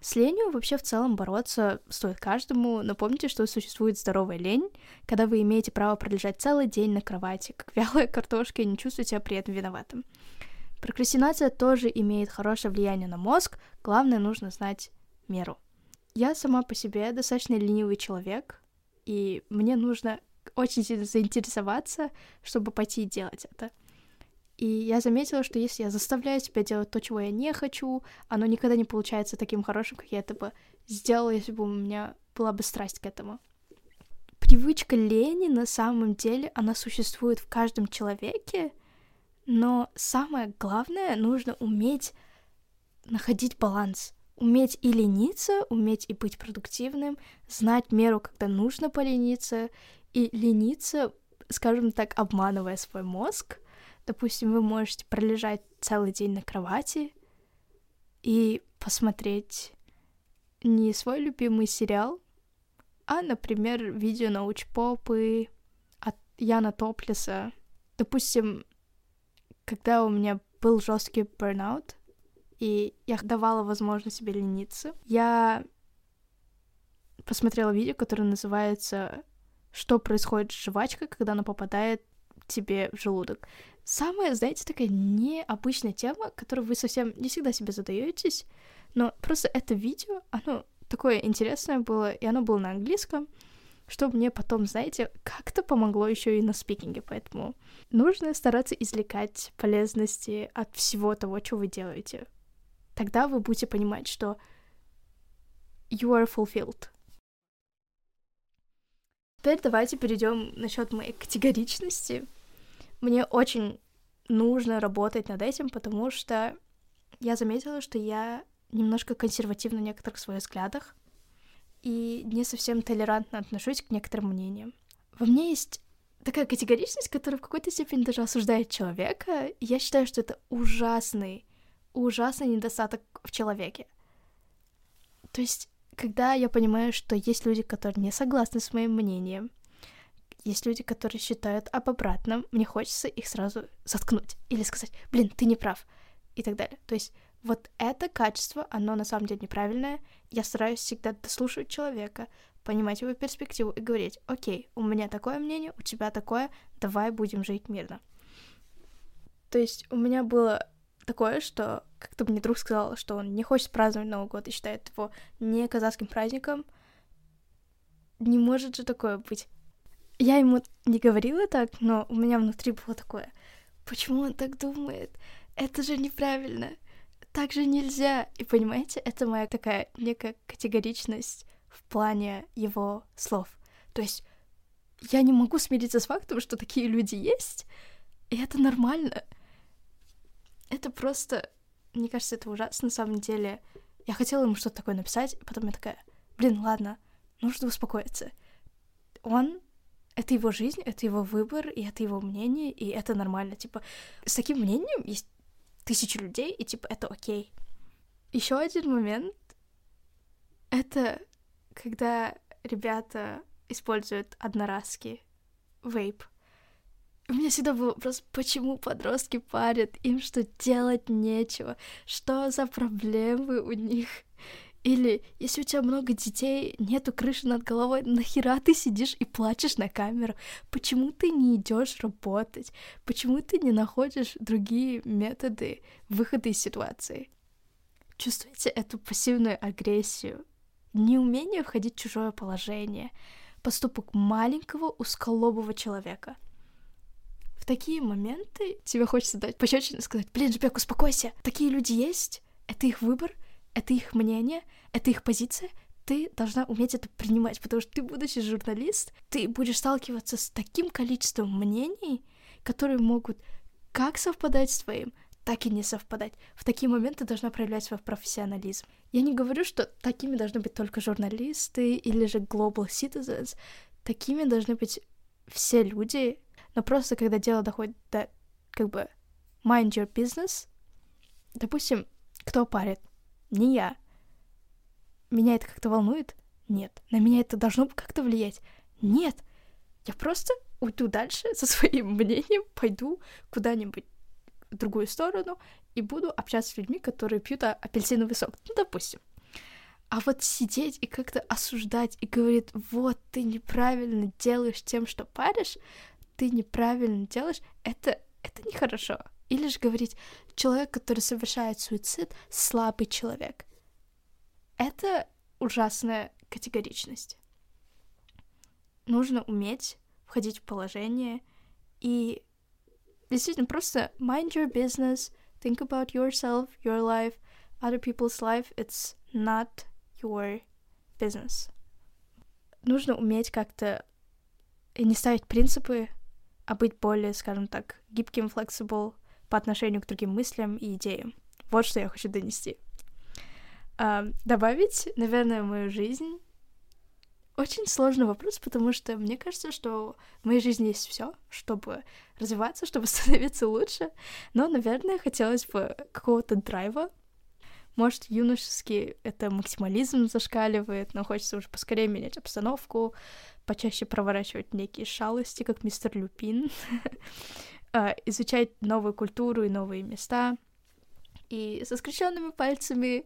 С ленью вообще в целом бороться стоит каждому, но помните, что существует здоровая лень, когда вы имеете право пролежать целый день на кровати, как вялая картошка, и не чувствуете себя при этом виноватым. Прокрастинация тоже имеет хорошее влияние на мозг, главное нужно знать меру. Я сама по себе достаточно ленивый человек, и мне нужно очень сильно заинтересоваться, чтобы пойти и делать это. И я заметила, что если я заставляю себя делать то, чего я не хочу, оно никогда не получается таким хорошим, как я это бы сделала, если бы у меня была бы страсть к этому. Привычка лени на самом деле, она существует в каждом человеке, но самое главное, нужно уметь находить баланс. Уметь и лениться, уметь и быть продуктивным, знать меру, когда нужно полениться, и лениться, скажем так, обманывая свой мозг. Допустим, вы можете пролежать целый день на кровати и посмотреть не свой любимый сериал, а, например, видео научпопы от Яна Топлиса. Допустим, когда у меня был жесткий бурнаут, и я давала возможность себе лениться. Я посмотрела видео, которое называется «Что происходит с жвачкой, когда она попадает тебе в желудок». Самая, знаете, такая необычная тема, которую вы совсем не всегда себе задаетесь, но просто это видео, оно такое интересное было, и оно было на английском, что мне потом, знаете, как-то помогло еще и на спикинге, поэтому нужно стараться извлекать полезности от всего того, что вы делаете тогда вы будете понимать, что you are fulfilled. Теперь давайте перейдем насчет моей категоричности. Мне очень нужно работать над этим, потому что я заметила, что я немножко консервативна в некоторых своих взглядах и не совсем толерантно отношусь к некоторым мнениям. Во мне есть такая категоричность, которая в какой-то степени даже осуждает человека. Я считаю, что это ужасный ужасный недостаток в человеке. То есть, когда я понимаю, что есть люди, которые не согласны с моим мнением, есть люди, которые считают об обратном, мне хочется их сразу заткнуть или сказать, блин, ты не прав, и так далее. То есть вот это качество, оно на самом деле неправильное. Я стараюсь всегда дослушивать человека, понимать его перспективу и говорить, окей, у меня такое мнение, у тебя такое, давай будем жить мирно. То есть у меня было такое, что как-то мне друг сказал, что он не хочет праздновать Новый год и считает его не казахским праздником. Не может же такое быть. Я ему не говорила так, но у меня внутри было такое. Почему он так думает? Это же неправильно. Так же нельзя. И понимаете, это моя такая некая категоричность в плане его слов. То есть я не могу смириться с фактом, что такие люди есть, и это нормально. Это просто... Мне кажется, это ужасно на самом деле. Я хотела ему что-то такое написать, и потом я такая, блин, ладно, нужно успокоиться. Он это его жизнь, это его выбор, и это его мнение, и это нормально. Типа, с таким мнением есть тысячи людей, и типа, это окей. Еще один момент — это когда ребята используют одноразки, вейп — у меня всегда был вопрос, почему подростки парят, им что делать нечего, что за проблемы у них. Или если у тебя много детей, нету крыши над головой, нахера ты сидишь и плачешь на камеру? Почему ты не идешь работать? Почему ты не находишь другие методы выхода из ситуации? Чувствуете эту пассивную агрессию, неумение входить в чужое положение, поступок маленького узколобого человека. В такие моменты тебе хочется дать пощечину и сказать, блин, Жбек, успокойся, такие люди есть, это их выбор, это их мнение, это их позиция, ты должна уметь это принимать, потому что ты, будучи журналист, ты будешь сталкиваться с таким количеством мнений, которые могут как совпадать с твоим, так и не совпадать. В такие моменты должна проявлять свой профессионализм. Я не говорю, что такими должны быть только журналисты или же global citizens. Такими должны быть все люди, но просто когда дело доходит до, как бы, mind your business, допустим, кто парит? Не я. Меня это как-то волнует? Нет. На меня это должно как-то влиять? Нет. Я просто уйду дальше со своим мнением, пойду куда-нибудь в другую сторону и буду общаться с людьми, которые пьют апельсиновый сок. Ну, допустим. А вот сидеть и как-то осуждать и говорить, вот, ты неправильно делаешь тем, что паришь, ты неправильно делаешь, это, это нехорошо. Или же говорить, человек, который совершает суицид, слабый человек. Это ужасная категоричность. Нужно уметь входить в положение и действительно просто mind your business, think about yourself, your life, other people's life. It's not your business. Нужно уметь как-то не ставить принципы, а быть более, скажем так, гибким, flexible по отношению к другим мыслям и идеям. Вот что я хочу донести. А, добавить, наверное, в мою жизнь очень сложный вопрос, потому что мне кажется, что в моей жизни есть все, чтобы развиваться, чтобы становиться лучше. Но, наверное, хотелось бы какого-то драйва. Может, юношеский это максимализм зашкаливает, но хочется уже поскорее менять обстановку, почаще проворачивать некие шалости, как мистер Люпин, а, изучать новую культуру и новые места. И со скрещенными пальцами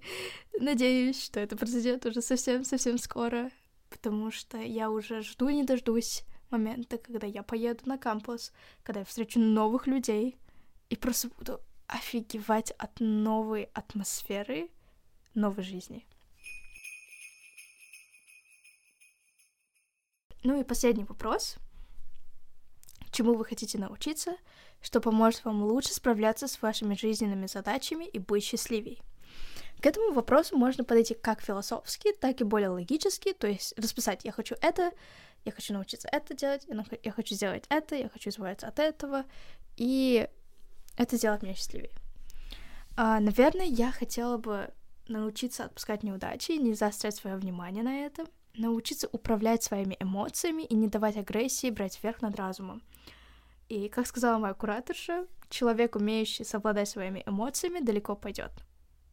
надеюсь, что это произойдет уже совсем-совсем скоро потому что я уже жду и не дождусь момента, когда я поеду на кампус, когда я встречу новых людей и просто буду офигевать от новой атмосферы, новой жизни. Ну и последний вопрос. Чему вы хотите научиться, что поможет вам лучше справляться с вашими жизненными задачами и быть счастливее? К этому вопросу можно подойти как философски, так и более логически, то есть расписать «я хочу это», «я хочу научиться это делать», «я хочу сделать это», «я хочу избавиться от этого», и это сделать меня счастливее. А, наверное, я хотела бы научиться отпускать неудачи, не заострять свое внимание на этом, научиться управлять своими эмоциями и не давать агрессии брать верх над разумом. И, как сказала моя кураторша, человек, умеющий совладать своими эмоциями, далеко пойдет.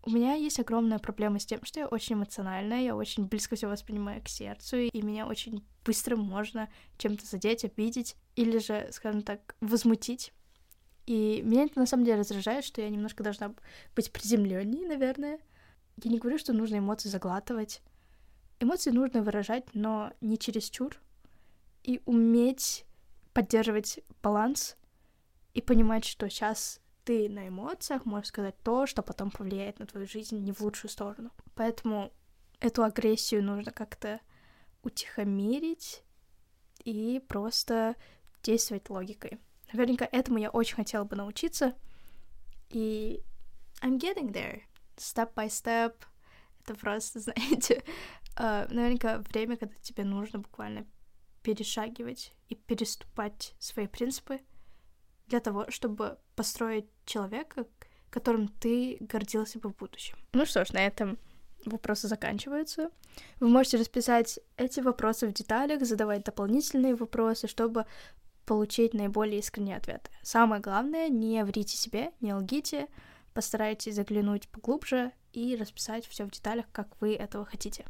У меня есть огромная проблема с тем, что я очень эмоциональная, я очень близко все воспринимаю к сердцу, и меня очень быстро можно чем-то задеть, обидеть, или же, скажем так, возмутить. И меня это на самом деле раздражает, что я немножко должна быть приземленней, наверное. Я не говорю, что нужно эмоции заглатывать. Эмоции нужно выражать, но не чересчур. И уметь поддерживать баланс и понимать, что сейчас ты на эмоциях можешь сказать то, что потом повлияет на твою жизнь не в лучшую сторону. Поэтому эту агрессию нужно как-то утихомирить и просто действовать логикой. Наверняка этому я очень хотела бы научиться. И I'm getting there. Step by step. Это просто, знаете, uh, наверняка время, когда тебе нужно буквально перешагивать и переступать свои принципы, для того, чтобы построить человека, которым ты гордился бы в будущем. Ну что ж, на этом вопросы заканчиваются. Вы можете расписать эти вопросы в деталях, задавать дополнительные вопросы, чтобы получить наиболее искренние ответы. Самое главное, не врите себе, не лгите, постарайтесь заглянуть поглубже и расписать все в деталях, как вы этого хотите.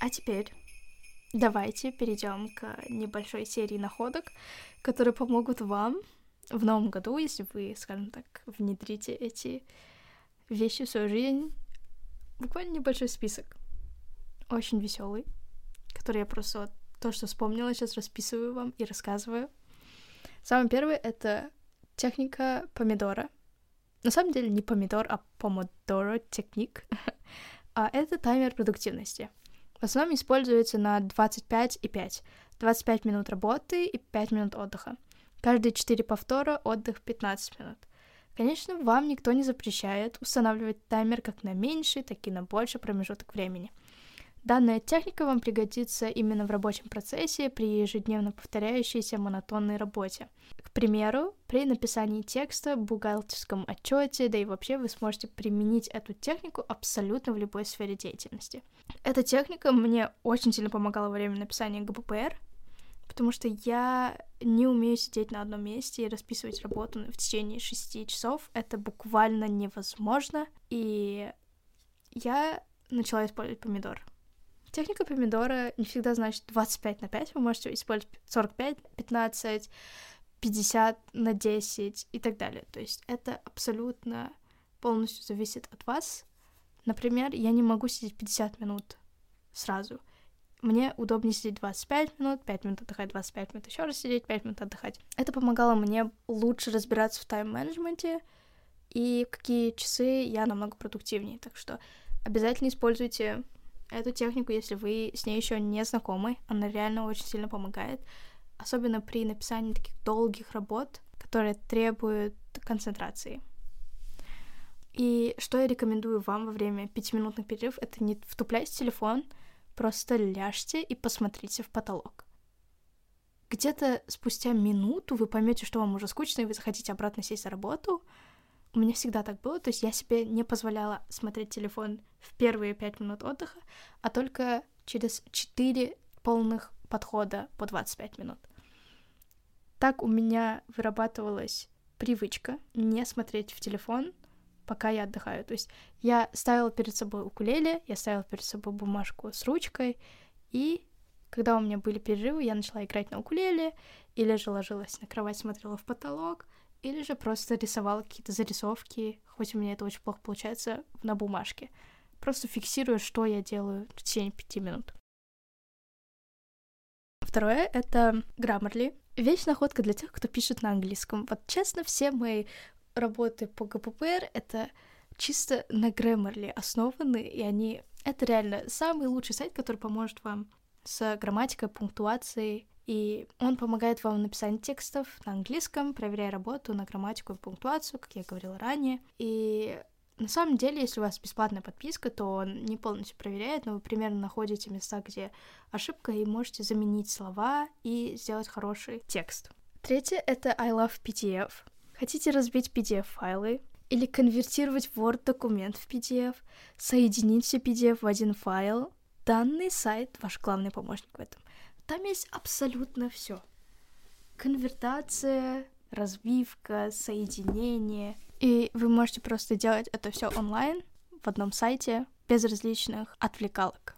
А теперь давайте перейдем к небольшой серии находок, которые помогут вам в новом году, если вы, скажем так, внедрите эти вещи в свою жизнь. Буквально небольшой список. Очень веселый, который я просто вот то, что вспомнила, сейчас расписываю вам и рассказываю. Самое первое — это Техника помидора. На самом деле не помидор, а помодоро техник. а это таймер продуктивности. В основном используется на 25 и 5. 25 минут работы и 5 минут отдыха. Каждые 4 повтора отдых 15 минут. Конечно, вам никто не запрещает устанавливать таймер как на меньший, так и на больший промежуток времени. Данная техника вам пригодится именно в рабочем процессе при ежедневно повторяющейся монотонной работе. К примеру, при написании текста, бухгалтерском отчете, да и вообще вы сможете применить эту технику абсолютно в любой сфере деятельности. Эта техника мне очень сильно помогала во время написания ГППР, потому что я не умею сидеть на одном месте и расписывать работу в течение шести часов. Это буквально невозможно. И я начала использовать помидор. Техника помидора не всегда значит 25 на 5. Вы можете использовать 45, 15, 50 на 10 и так далее. То есть это абсолютно полностью зависит от вас. Например, я не могу сидеть 50 минут сразу — мне удобнее сидеть 25 минут, 5 минут отдыхать, 25 минут еще раз сидеть, 5 минут отдыхать. Это помогало мне лучше разбираться в тайм-менеджменте и в какие часы я намного продуктивнее. Так что обязательно используйте эту технику, если вы с ней еще не знакомы. Она реально очень сильно помогает, особенно при написании таких долгих работ, которые требуют концентрации. И что я рекомендую вам во время пятиминутных перерывов, это не втуплять в телефон — Просто ляжьте и посмотрите в потолок. Где-то спустя минуту вы поймете, что вам уже скучно, и вы захотите обратно сесть за работу. У меня всегда так было, то есть я себе не позволяла смотреть телефон в первые пять минут отдыха, а только через четыре полных подхода по 25 минут. Так у меня вырабатывалась привычка не смотреть в телефон пока я отдыхаю. То есть я ставила перед собой укулеле, я ставила перед собой бумажку с ручкой, и когда у меня были перерывы, я начала играть на укулеле, или же ложилась на кровать, смотрела в потолок, или же просто рисовала какие-то зарисовки, хоть у меня это очень плохо получается, на бумажке. Просто фиксирую, что я делаю в течение пяти минут. Второе — это Grammarly. Вещь находка для тех, кто пишет на английском. Вот честно, все мои работы по ГППР — это чисто на Grammarly основаны, и они... Это реально самый лучший сайт, который поможет вам с грамматикой, пунктуацией, и он помогает вам в написании текстов на английском, проверяя работу на грамматику и пунктуацию, как я говорила ранее. И на самом деле, если у вас бесплатная подписка, то он не полностью проверяет, но вы примерно находите места, где ошибка, и можете заменить слова и сделать хороший текст. Третье — это I Love PDF. Хотите разбить PDF-файлы или конвертировать Word-документ в PDF, соединить все PDF в один файл? Данный сайт — ваш главный помощник в этом. Там есть абсолютно все. Конвертация, разбивка, соединение. И вы можете просто делать это все онлайн в одном сайте без различных отвлекалок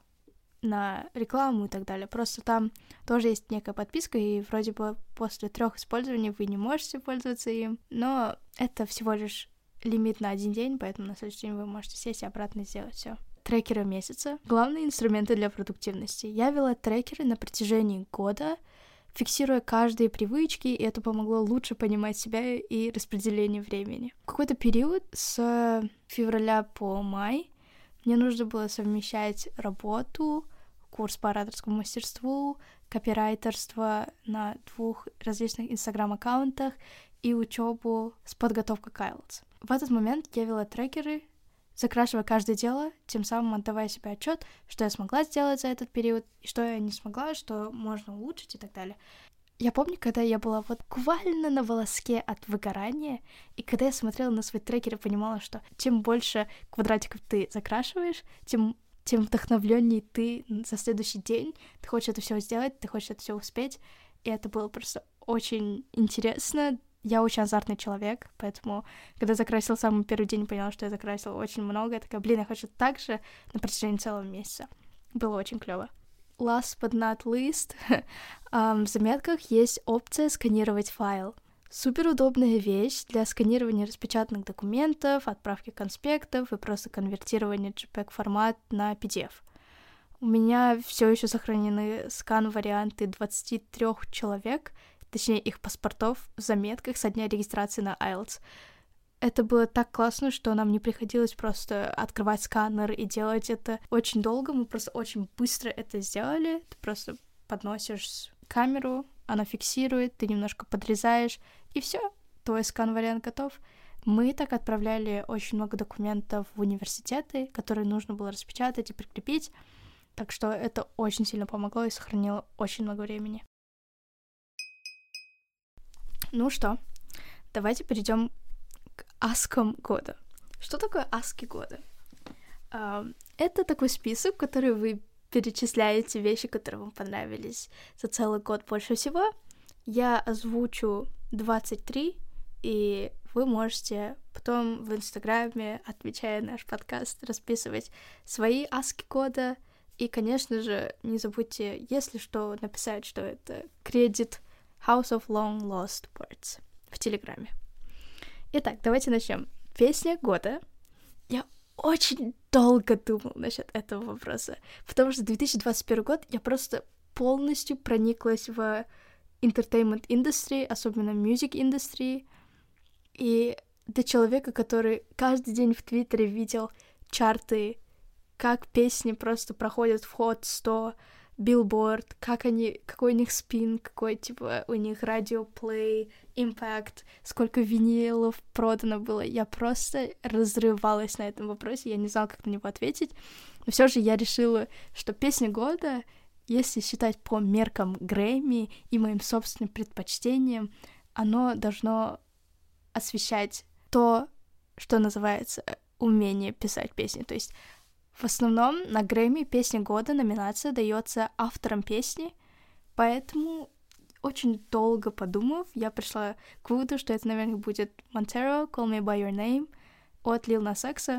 на рекламу и так далее. Просто там тоже есть некая подписка, и вроде бы после трех использований вы не можете пользоваться им, но это всего лишь лимит на один день, поэтому на следующий день вы можете сесть и обратно сделать все. Трекеры месяца. Главные инструменты для продуктивности. Я вела трекеры на протяжении года, фиксируя каждые привычки, и это помогло лучше понимать себя и распределение времени. В какой-то период с февраля по май мне нужно было совмещать работу, курс по ораторскому мастерству, копирайтерство на двух различных инстаграм-аккаунтах и учебу с подготовкой к IELTS. В этот момент я вела трекеры, закрашивая каждое дело, тем самым отдавая себе отчет, что я смогла сделать за этот период, и что я не смогла, что можно улучшить и так далее. Я помню, когда я была вот буквально на волоске от выгорания, и когда я смотрела на свой трекер и понимала, что чем больше квадратиков ты закрашиваешь, тем тем вдохновленнее ты за следующий день. Ты хочешь это все сделать, ты хочешь это все успеть. И это было просто очень интересно. Я очень азартный человек, поэтому, когда закрасила самый первый день, поняла, что я закрасила очень много. Я такая, блин, я хочу так же на протяжении целого месяца. Было очень клево. Last but not least, в заметках есть опция сканировать файл. Супер удобная вещь для сканирования распечатанных документов, отправки конспектов и просто конвертирования JPEG формат на PDF. У меня все еще сохранены скан-варианты 23 человек, точнее их паспортов в заметках со дня регистрации на IELTS. Это было так классно, что нам не приходилось просто открывать сканер и делать это очень долго. Мы просто очень быстро это сделали. Ты просто подносишь камеру, она фиксирует, ты немножко подрезаешь, и все, твой скан-вариант готов. Мы так отправляли очень много документов в университеты, которые нужно было распечатать и прикрепить. Так что это очень сильно помогло и сохранило очень много времени. Ну что, давайте перейдем к аскам года. Что такое аски года? Это такой список, который вы перечисляете вещи, которые вам понравились за целый год больше всего. Я озвучу 23, и вы можете потом в Инстаграме, отвечая наш подкаст, расписывать свои аски года. И, конечно же, не забудьте, если что, написать, что это кредит House of Long Lost Words в Телеграме. Итак, давайте начнем. Песня года. Я очень долго думал насчет этого вопроса, потому что 2021 год я просто полностью прониклась в entertainment индустрии, особенно music индустрии, и до человека, который каждый день в Твиттере видел чарты, как песни просто проходят в ход 100, билборд, как они, какой у них спин, какой, типа, у них радиоплей, импакт, сколько винилов продано было. Я просто разрывалась на этом вопросе, я не знала, как на него ответить. Но все же я решила, что песня года, если считать по меркам Грэмми и моим собственным предпочтениям, оно должно освещать то, что называется умение писать песни. То есть в основном на Грэмми песня года номинация дается авторам песни, поэтому очень долго подумав, я пришла к выводу, что это, наверное, будет Montero, Call Me By Your Name от Lil Nas X.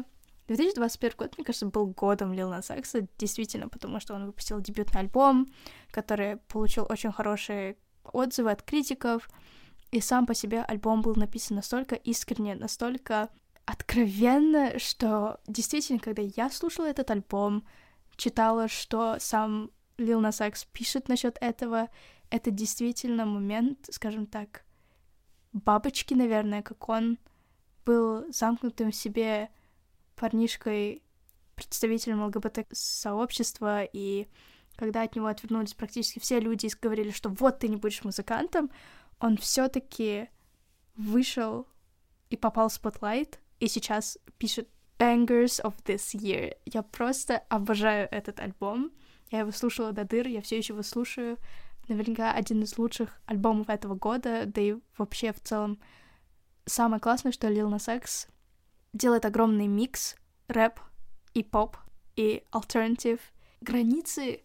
2021 год, мне кажется, был годом Lil Nas X, действительно, потому что он выпустил дебютный альбом, который получил очень хорошие отзывы от критиков, и сам по себе альбом был написан настолько искренне, настолько откровенно, что действительно, когда я слушала этот альбом, читала, что сам Nas X пишет насчет этого, это действительно момент, скажем так, бабочки, наверное, как он был замкнутым в себе парнишкой, представителем ЛГБТ-сообщества, и когда от него отвернулись практически все люди и говорили, что вот ты не будешь музыкантом, он все таки вышел и попал в spotlight, и сейчас пишет Bangers of This Year. Я просто обожаю этот альбом. Я его слушала до дыр, я все еще его слушаю. Наверняка один из лучших альбомов этого года, да и вообще в целом самое классное, что Lil Nas X делает огромный микс рэп и поп и альтернатив. Границы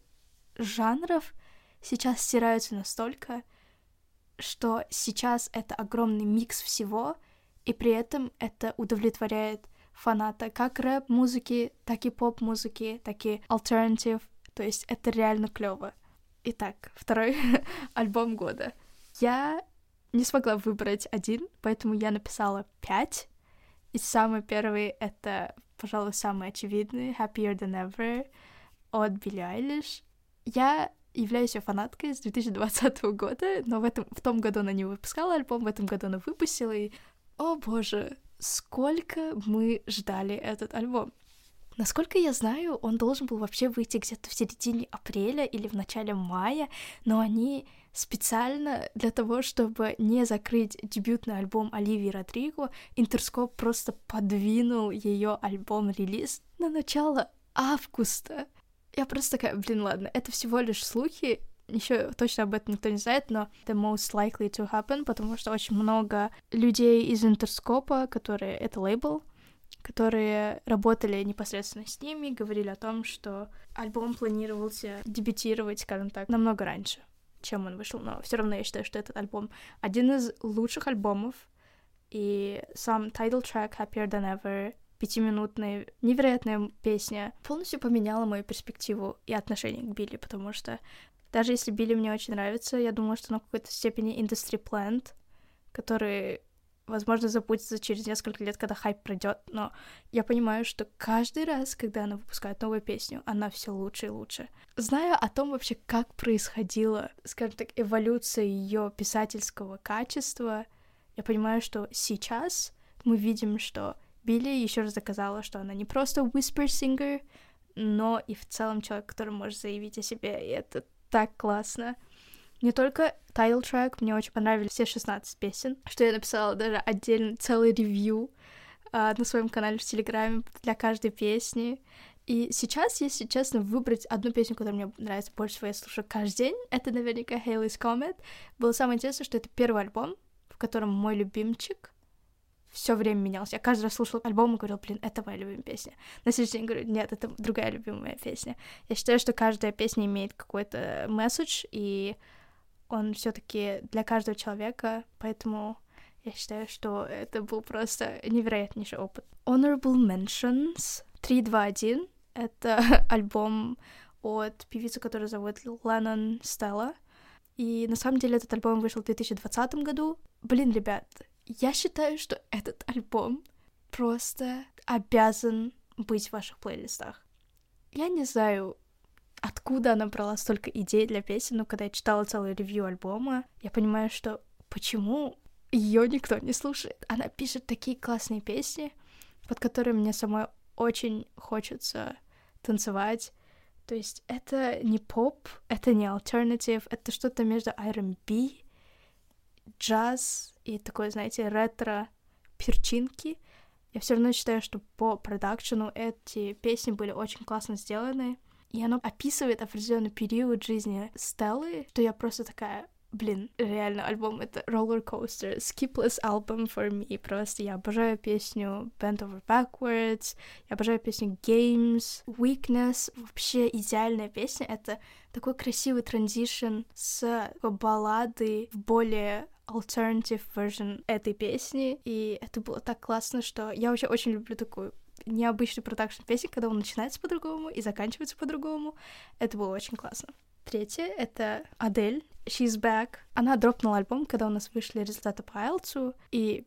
жанров сейчас стираются настолько, что сейчас это огромный микс всего — и при этом это удовлетворяет фаната как рэп-музыки, так и поп-музыки, так и альтернатив, то есть это реально клево. Итак, второй альбом года. Я не смогла выбрать один, поэтому я написала пять. И самый первый — это, пожалуй, самый очевидный, Happier Than Ever от Билли Айлиш. Я являюсь ее фанаткой с 2020 года, но в, этом, в том году она не выпускала альбом, в этом году она выпустила, и о боже, сколько мы ждали этот альбом. Насколько я знаю, он должен был вообще выйти где-то в середине апреля или в начале мая, но они специально для того, чтобы не закрыть дебютный альбом Оливии Родриго, Интерскоп просто подвинул ее альбом-релиз на начало августа. Я просто такая, блин, ладно, это всего лишь слухи, еще точно об этом никто не знает, но the most likely to happen, потому что очень много людей из Интерскопа, которые это лейбл, которые работали непосредственно с ними, говорили о том, что альбом планировался дебютировать, скажем так, намного раньше, чем он вышел, но все равно я считаю, что этот альбом один из лучших альбомов, и сам title track Happier Than Ever пятиминутная невероятная песня полностью поменяла мою перспективу и отношение к Билли, потому что даже если Билли мне очень нравится, я думаю, что на какой-то степени industry plant, который возможно, запутаться через несколько лет, когда хайп пройдет, но я понимаю, что каждый раз, когда она выпускает новую песню, она все лучше и лучше. Зная о том вообще, как происходила, скажем так, эволюция ее писательского качества, я понимаю, что сейчас мы видим, что Билли еще раз доказала, что она не просто whisper singer, но и в целом человек, который может заявить о себе, и это так классно. Не только title track, мне очень понравились все 16 песен, что я написала даже отдельно целый ревью uh, на своем канале в Телеграме для каждой песни. И сейчас, если честно, выбрать одну песню, которая мне нравится больше всего, я слушаю каждый день, это наверняка Haley's Comet. Было самое интересное, что это первый альбом, в котором мой любимчик все время менялся. Я каждый раз слушала альбом и говорила, блин, это моя любимая песня. На следующий день говорю, нет, это другая любимая песня. Я считаю, что каждая песня имеет какой-то месседж, и он все-таки для каждого человека, поэтому я считаю, что это был просто невероятнейший опыт. Honorable Mentions 321 — это альбом от певицы, которую зовут Леннон Стелла. И на самом деле этот альбом вышел в 2020 году. Блин, ребят, я считаю, что этот альбом просто обязан быть в ваших плейлистах. Я не знаю, откуда она брала столько идей для песен, но когда я читала целый ревью альбома, я понимаю, что почему ее никто не слушает. Она пишет такие классные песни, под которые мне самой очень хочется танцевать. То есть это не поп, это не альтернатив, это что-то между R&B, джаз и такой, знаете, ретро перчинки. Я все равно считаю, что по продакшену эти песни были очень классно сделаны. И оно описывает определенный период жизни Стеллы, что я просто такая, блин, реально, альбом — это roller coaster, skipless album for me, просто я обожаю песню Bend Over Backwards, я обожаю песню Games, Weakness, вообще идеальная песня, это такой красивый транзишн с баллады в более alternative version этой песни, и это было так классно, что я вообще очень люблю такую необычный продакшн песен, когда он начинается по-другому и заканчивается по-другому. Это было очень классно. Третье — это Адель, She's Back. Она дропнула альбом, когда у нас вышли результаты по IELTS, и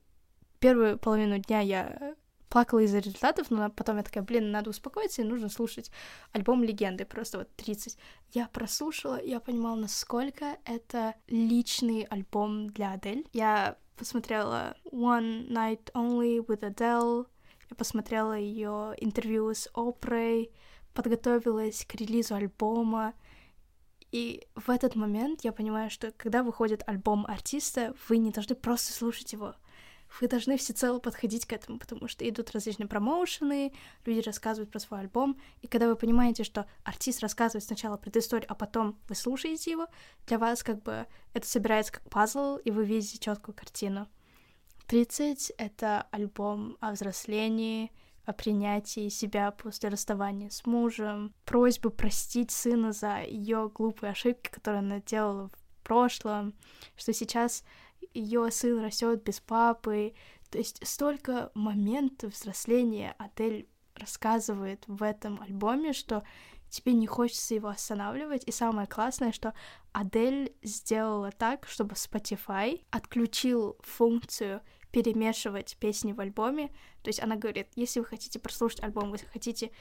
первую половину дня я плакала из-за результатов, но потом я такая, блин, надо успокоиться, и нужно слушать альбом легенды, просто вот 30. Я прослушала, я понимала, насколько это личный альбом для Адель. Я посмотрела One Night Only with Adele, я посмотрела ее интервью с Опрой, подготовилась к релизу альбома, и в этот момент я понимаю, что когда выходит альбом артиста, вы не должны просто слушать его. Вы должны всецело подходить к этому, потому что идут различные промоушены, люди рассказывают про свой альбом, и когда вы понимаете, что артист рассказывает сначала предысторию, а потом вы слушаете его, для вас как бы это собирается как пазл, и вы видите четкую картину. 30 — это альбом о взрослении, о принятии себя после расставания с мужем, просьбы простить сына за ее глупые ошибки, которые она делала в прошлом, что сейчас ее сын растет без папы. То есть столько моментов взросления Адель рассказывает в этом альбоме, что тебе не хочется его останавливать. И самое классное, что Адель сделала так, чтобы Spotify отключил функцию перемешивать песни в альбоме. То есть она говорит, если вы хотите прослушать альбом, вы хотите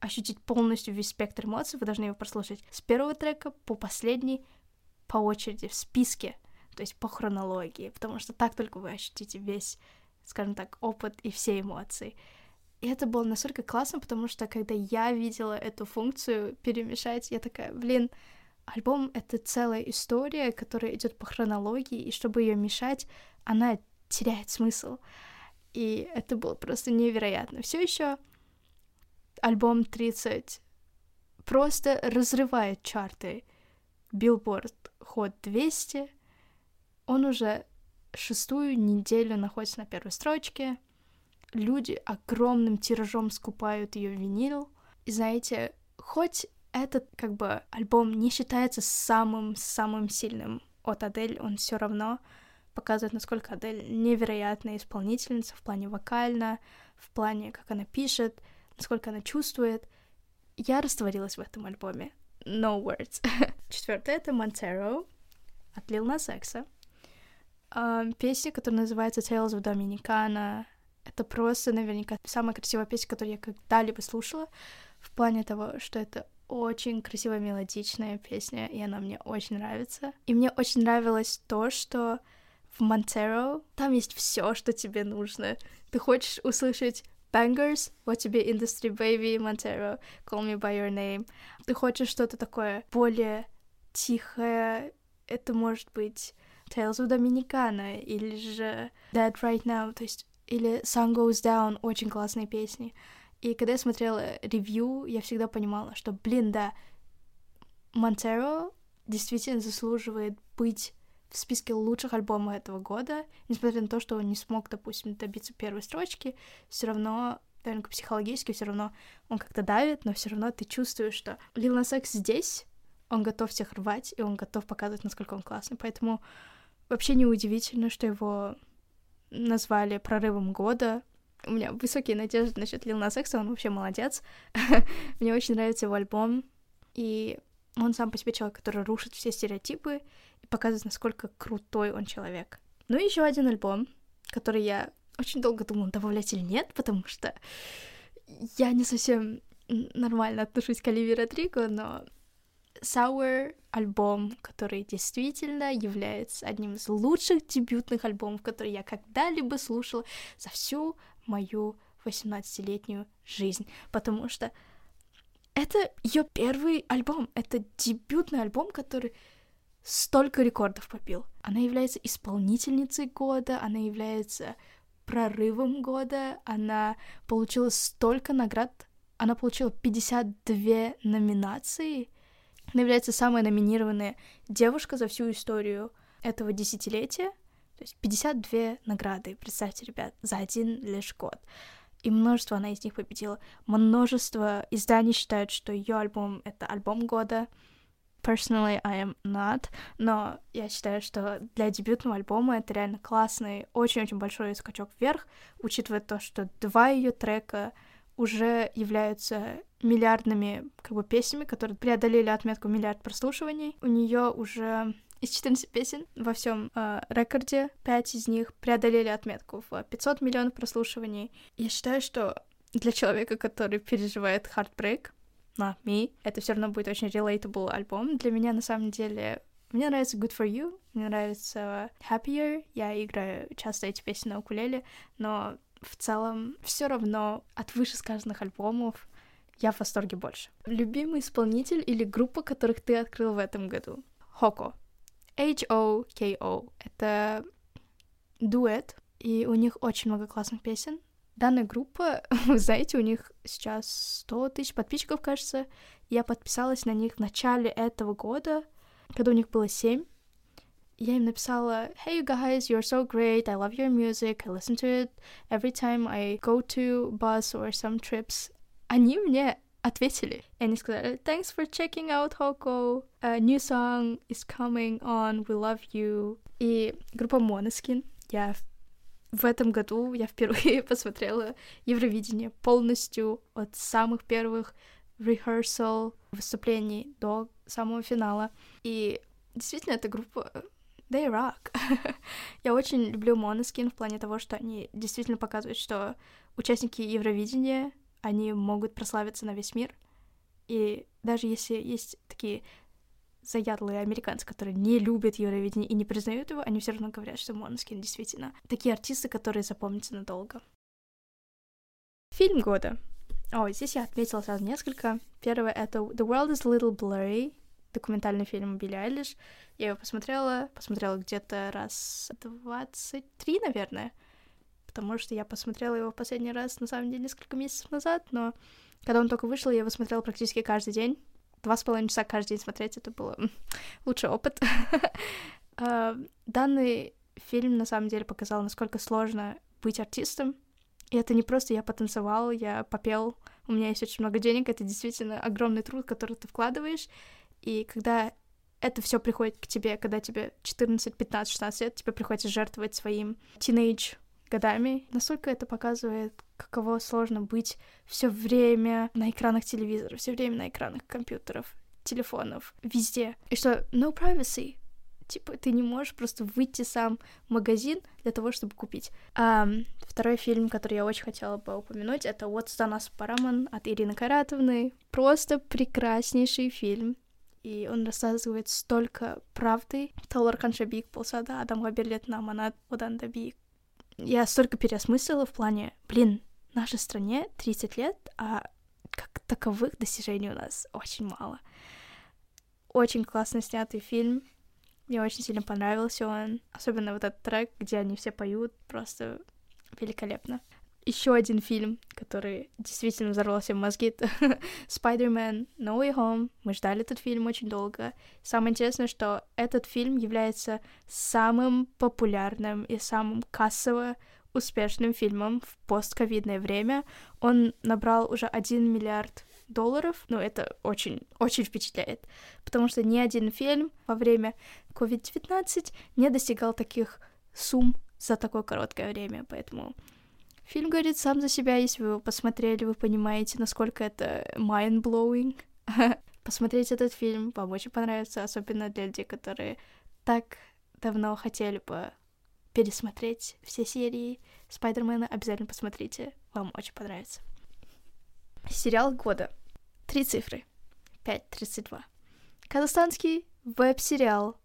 ощутить полностью весь спектр эмоций, вы должны его прослушать с первого трека по последний по очереди в списке, то есть по хронологии, потому что так только вы ощутите весь, скажем так, опыт и все эмоции. И это было настолько классно, потому что когда я видела эту функцию перемешать, я такая, блин, альбом — это целая история, которая идет по хронологии, и чтобы ее мешать, она теряет смысл. И это было просто невероятно. Все еще альбом 30 просто разрывает чарты. Billboard Hot 200. Он уже шестую неделю находится на первой строчке. Люди огромным тиражом скупают ее винил. И знаете, хоть этот как бы альбом не считается самым-самым сильным от Адель, он все равно показывает, насколько Адель невероятная исполнительница в плане вокально, в плане, как она пишет, насколько она чувствует. Я растворилась в этом альбоме. No words. Четвертое это Montero от Lil Nas Uh, песня, которая называется Tales of Dominicana. Это просто наверняка самая красивая песня, которую я когда-либо слушала, в плане того, что это очень красивая мелодичная песня, и она мне очень нравится. И мне очень нравилось то, что в Монтеро там есть все, что тебе нужно. Ты хочешь услышать Bangers, вот тебе Industry Baby, Montero, Call Me By Your Name. Ты хочешь что-то такое более тихое, это может быть Tales of Dominicana, или же Dead Right Now, то есть, или Sun Goes Down, очень классные песни. И когда я смотрела ревью, я всегда понимала, что, блин, да, Монтеро действительно заслуживает быть в списке лучших альбомов этого года, несмотря на то, что он не смог, допустим, добиться первой строчки, все равно, наверное, психологически все равно он как-то давит, но все равно ты чувствуешь, что Nas X здесь, он готов всех рвать, и он готов показывать, насколько он классный. Поэтому вообще не удивительно, что его назвали прорывом года. У меня высокие надежды насчет Nas X, он вообще молодец. Мне очень нравится его альбом, и он сам по себе человек, который рушит все стереотипы и показывает, насколько крутой он человек. Ну и еще один альбом, который я очень долго думала, добавлять или нет, потому что я не совсем нормально отношусь к Оливии Родриго, но Sour альбом, который действительно является одним из лучших дебютных альбомов, которые я когда-либо слушала за всю мою 18-летнюю жизнь, потому что это ее первый альбом, это дебютный альбом, который столько рекордов побил. Она является исполнительницей года, она является прорывом года, она получила столько наград, она получила 52 номинации, она является самой номинированной девушка за всю историю этого десятилетия, то есть 52 награды, представьте, ребят, за один лишь год и множество она из них победила. Множество изданий считают, что ее альбом — это альбом года. Personally, I am not, но я считаю, что для дебютного альбома это реально классный, очень-очень большой скачок вверх, учитывая то, что два ее трека уже являются миллиардными как бы песнями, которые преодолели отметку миллиард прослушиваний. У нее уже из 14 песен во всем э, рекорде 5 из них преодолели отметку в 500 миллионов прослушиваний. Я считаю, что для человека, который переживает heartbreak, на me, это все равно будет очень relatable альбом. Для меня, на самом деле, мне нравится Good For You, мне нравится Happier, я играю часто эти песни на укулеле, но в целом все равно от вышесказанных альбомов я в восторге больше. Любимый исполнитель или группа, которых ты открыл в этом году? Хоко. H.O.K.O. Это дуэт, и у них очень много классных песен. Данная группа, вы знаете, у них сейчас 100 тысяч подписчиков, кажется. Я подписалась на них в начале этого года, когда у них было 7. Я им написала, Hey you guys, you're so great, I love your music, I listen to it every time I go to bus or some trips. Они мне ответили. И они сказали, thanks for checking out Hoko, a new song is coming on, we love you. И группа Måneskin, я в этом году я впервые посмотрела Евровидение полностью от самых первых rehearsal выступлений до самого финала. И действительно, эта группа They rock. я очень люблю Måneskin в плане того, что они действительно показывают, что участники Евровидения они могут прославиться на весь мир. И даже если есть такие заядлые американцы, которые не любят Евровидение и не признают его, они все равно говорят, что Монскин действительно такие артисты, которые запомнятся надолго. Фильм года. О, здесь я отметила сразу несколько. Первое — это The World is a Little Blurry, документальный фильм Билли Айлиш. Я его посмотрела, посмотрела где-то раз 23, наверное потому что я посмотрела его в последний раз, на самом деле, несколько месяцев назад, но когда он только вышел, я его смотрела практически каждый день. Два с половиной часа каждый день смотреть, это был лучший опыт. А, данный фильм, на самом деле, показал, насколько сложно быть артистом. И это не просто я потанцевал, я попел, у меня есть очень много денег, это действительно огромный труд, который ты вкладываешь. И когда это все приходит к тебе, когда тебе 14, 15, 16 лет, тебе приходится жертвовать своим тинейдж годами. Настолько это показывает, каково сложно быть все время на экранах телевизора, все время на экранах компьютеров, телефонов, везде. И что no privacy. Типа, ты не можешь просто выйти сам в магазин для того, чтобы купить. А, второй фильм, который я очень хотела бы упомянуть, это «What's Done Us Paraman» от Ирины Каратовны. Просто прекраснейший фильм. И он рассказывает столько правды. Таулар Шабик полсада, адам габерлет наманат одан дабик. Я столько переосмыслила в плане, блин, нашей стране 30 лет, а как таковых достижений у нас очень мало. Очень классно снятый фильм. Мне очень сильно понравился он. Особенно вот этот трек, где они все поют. Просто великолепно. Еще один фильм, который действительно взорвал всем мозги, это Spider-Man No Way Home. Мы ждали этот фильм очень долго. Самое интересное, что этот фильм является самым популярным и самым кассово успешным фильмом в постковидное время. Он набрал уже 1 миллиард долларов. Ну, это очень, очень впечатляет. Потому что ни один фильм во время COVID-19 не достигал таких сумм за такое короткое время. Поэтому фильм говорит сам за себя. Если вы его посмотрели, вы понимаете, насколько это mind-blowing. Посмотреть этот фильм вам очень понравится, особенно для людей, которые так давно хотели бы пересмотреть все серии Спайдермена, обязательно посмотрите, вам очень понравится. Сериал года. Три цифры. 5.32. Казахстанский веб-сериал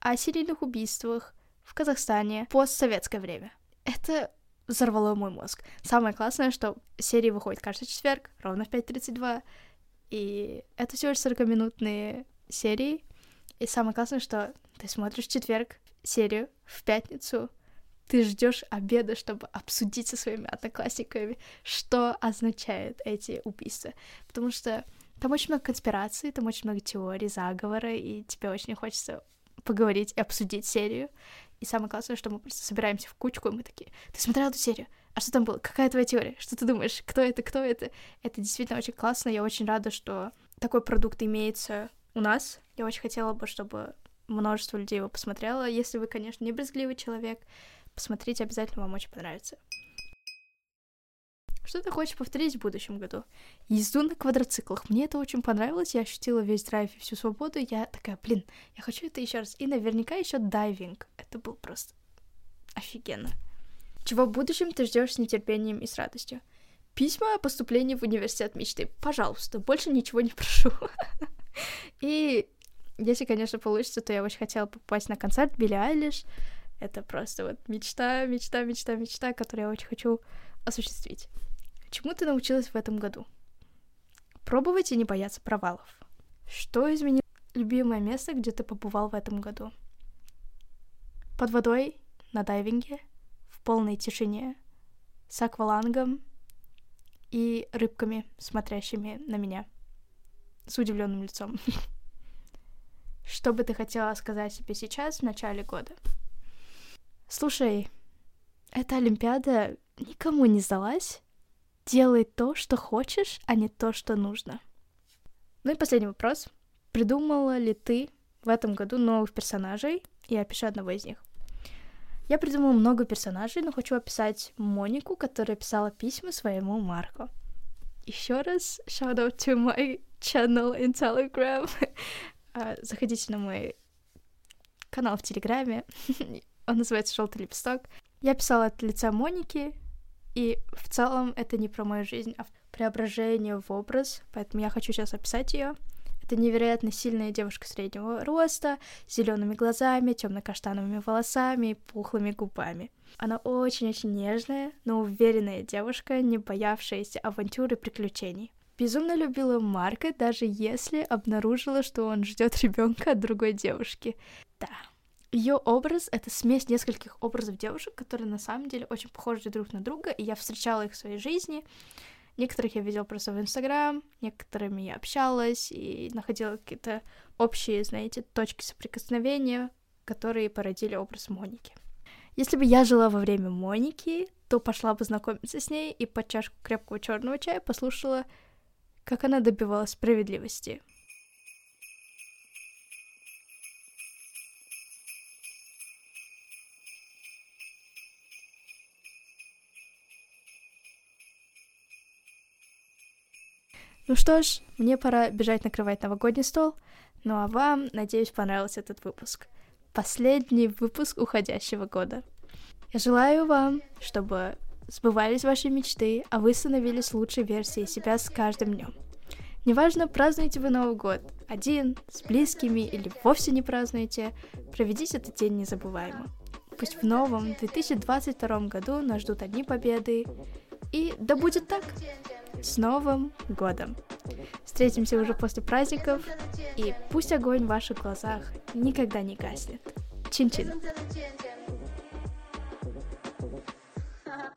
о серийных убийствах в Казахстане в постсоветское время. Это взорвало мой мозг. Самое классное, что серии выходит каждый четверг, ровно в 5.32, и это всего лишь 40-минутные серии. И самое классное, что ты смотришь в четверг, серию в пятницу, ты ждешь обеда, чтобы обсудить со своими одноклассниками, что означают эти убийства. Потому что там очень много конспираций, там очень много теорий, заговора, и тебе очень хочется поговорить и обсудить серию. И самое классное, что мы просто собираемся в кучку, и мы такие, ты смотрел эту серию? А что там было? Какая твоя теория? Что ты думаешь? Кто это? Кто это? Это действительно очень классно. Я очень рада, что такой продукт имеется у нас. Я очень хотела бы, чтобы множество людей его посмотрело. Если вы, конечно, не брезгливый человек, посмотрите, обязательно вам очень понравится. Что ты хочешь повторить в будущем году? Езду на квадроциклах. Мне это очень понравилось. Я ощутила весь драйв и всю свободу. Я такая, блин, я хочу это еще раз. И наверняка еще дайвинг. Это был просто офигенно. Чего в будущем ты ждешь с нетерпением и с радостью? Письма о поступлении в университет мечты. Пожалуйста, больше ничего не прошу. И если, конечно, получится, то я очень хотела попасть на концерт Билли Айлиш. Это просто вот мечта, мечта, мечта, мечта, которую я очень хочу осуществить. Чему ты научилась в этом году? Пробовать и не бояться провалов. Что изменило любимое место, где ты побывал в этом году? Под водой, на дайвинге, в полной тишине, с аквалангом и рыбками, смотрящими на меня с удивленным лицом. Что бы ты хотела сказать себе сейчас, в начале года? Слушай, эта Олимпиада никому не сдалась. Делай то, что хочешь, а не то, что нужно. Ну и последний вопрос. Придумала ли ты в этом году новых персонажей? И опиши одного из них. Я придумала много персонажей, но хочу описать Монику, которая писала письма своему Марку. Еще раз shout out to my channel in Telegram. А, заходите на мой канал в Телеграме. Он называется Желтый лепесток. Я писала от лица Моники, и в целом это не про мою жизнь, а преображение в образ, поэтому я хочу сейчас описать ее. Это невероятно сильная девушка среднего роста, с зелеными глазами, темно-каштановыми волосами и пухлыми губами. Она очень-очень нежная, но уверенная девушка, не боявшаяся авантюр и приключений безумно любила Марка, даже если обнаружила, что он ждет ребенка от другой девушки. Да. Ее образ — это смесь нескольких образов девушек, которые на самом деле очень похожи друг на друга, и я встречала их в своей жизни. Некоторых я видела просто в Инстаграм, некоторыми я общалась и находила какие-то общие, знаете, точки соприкосновения, которые породили образ Моники. Если бы я жила во время Моники, то пошла бы знакомиться с ней и под чашку крепкого черного чая послушала как она добивалась справедливости. Ну что ж, мне пора бежать накрывать новогодний стол. Ну а вам, надеюсь, понравился этот выпуск. последний выпуск уходящего года. Я желаю вам, чтобы сбывались ваши мечты, а вы становились лучшей версией себя с каждым днем. Неважно, празднуете вы Новый год один, с близкими или вовсе не празднуете, проведите этот день незабываемо. Пусть в новом 2022 году нас ждут одни победы, и да будет так! С Новым годом! Встретимся уже после праздников, и пусть огонь в ваших глазах никогда не гаснет. Чин-чин!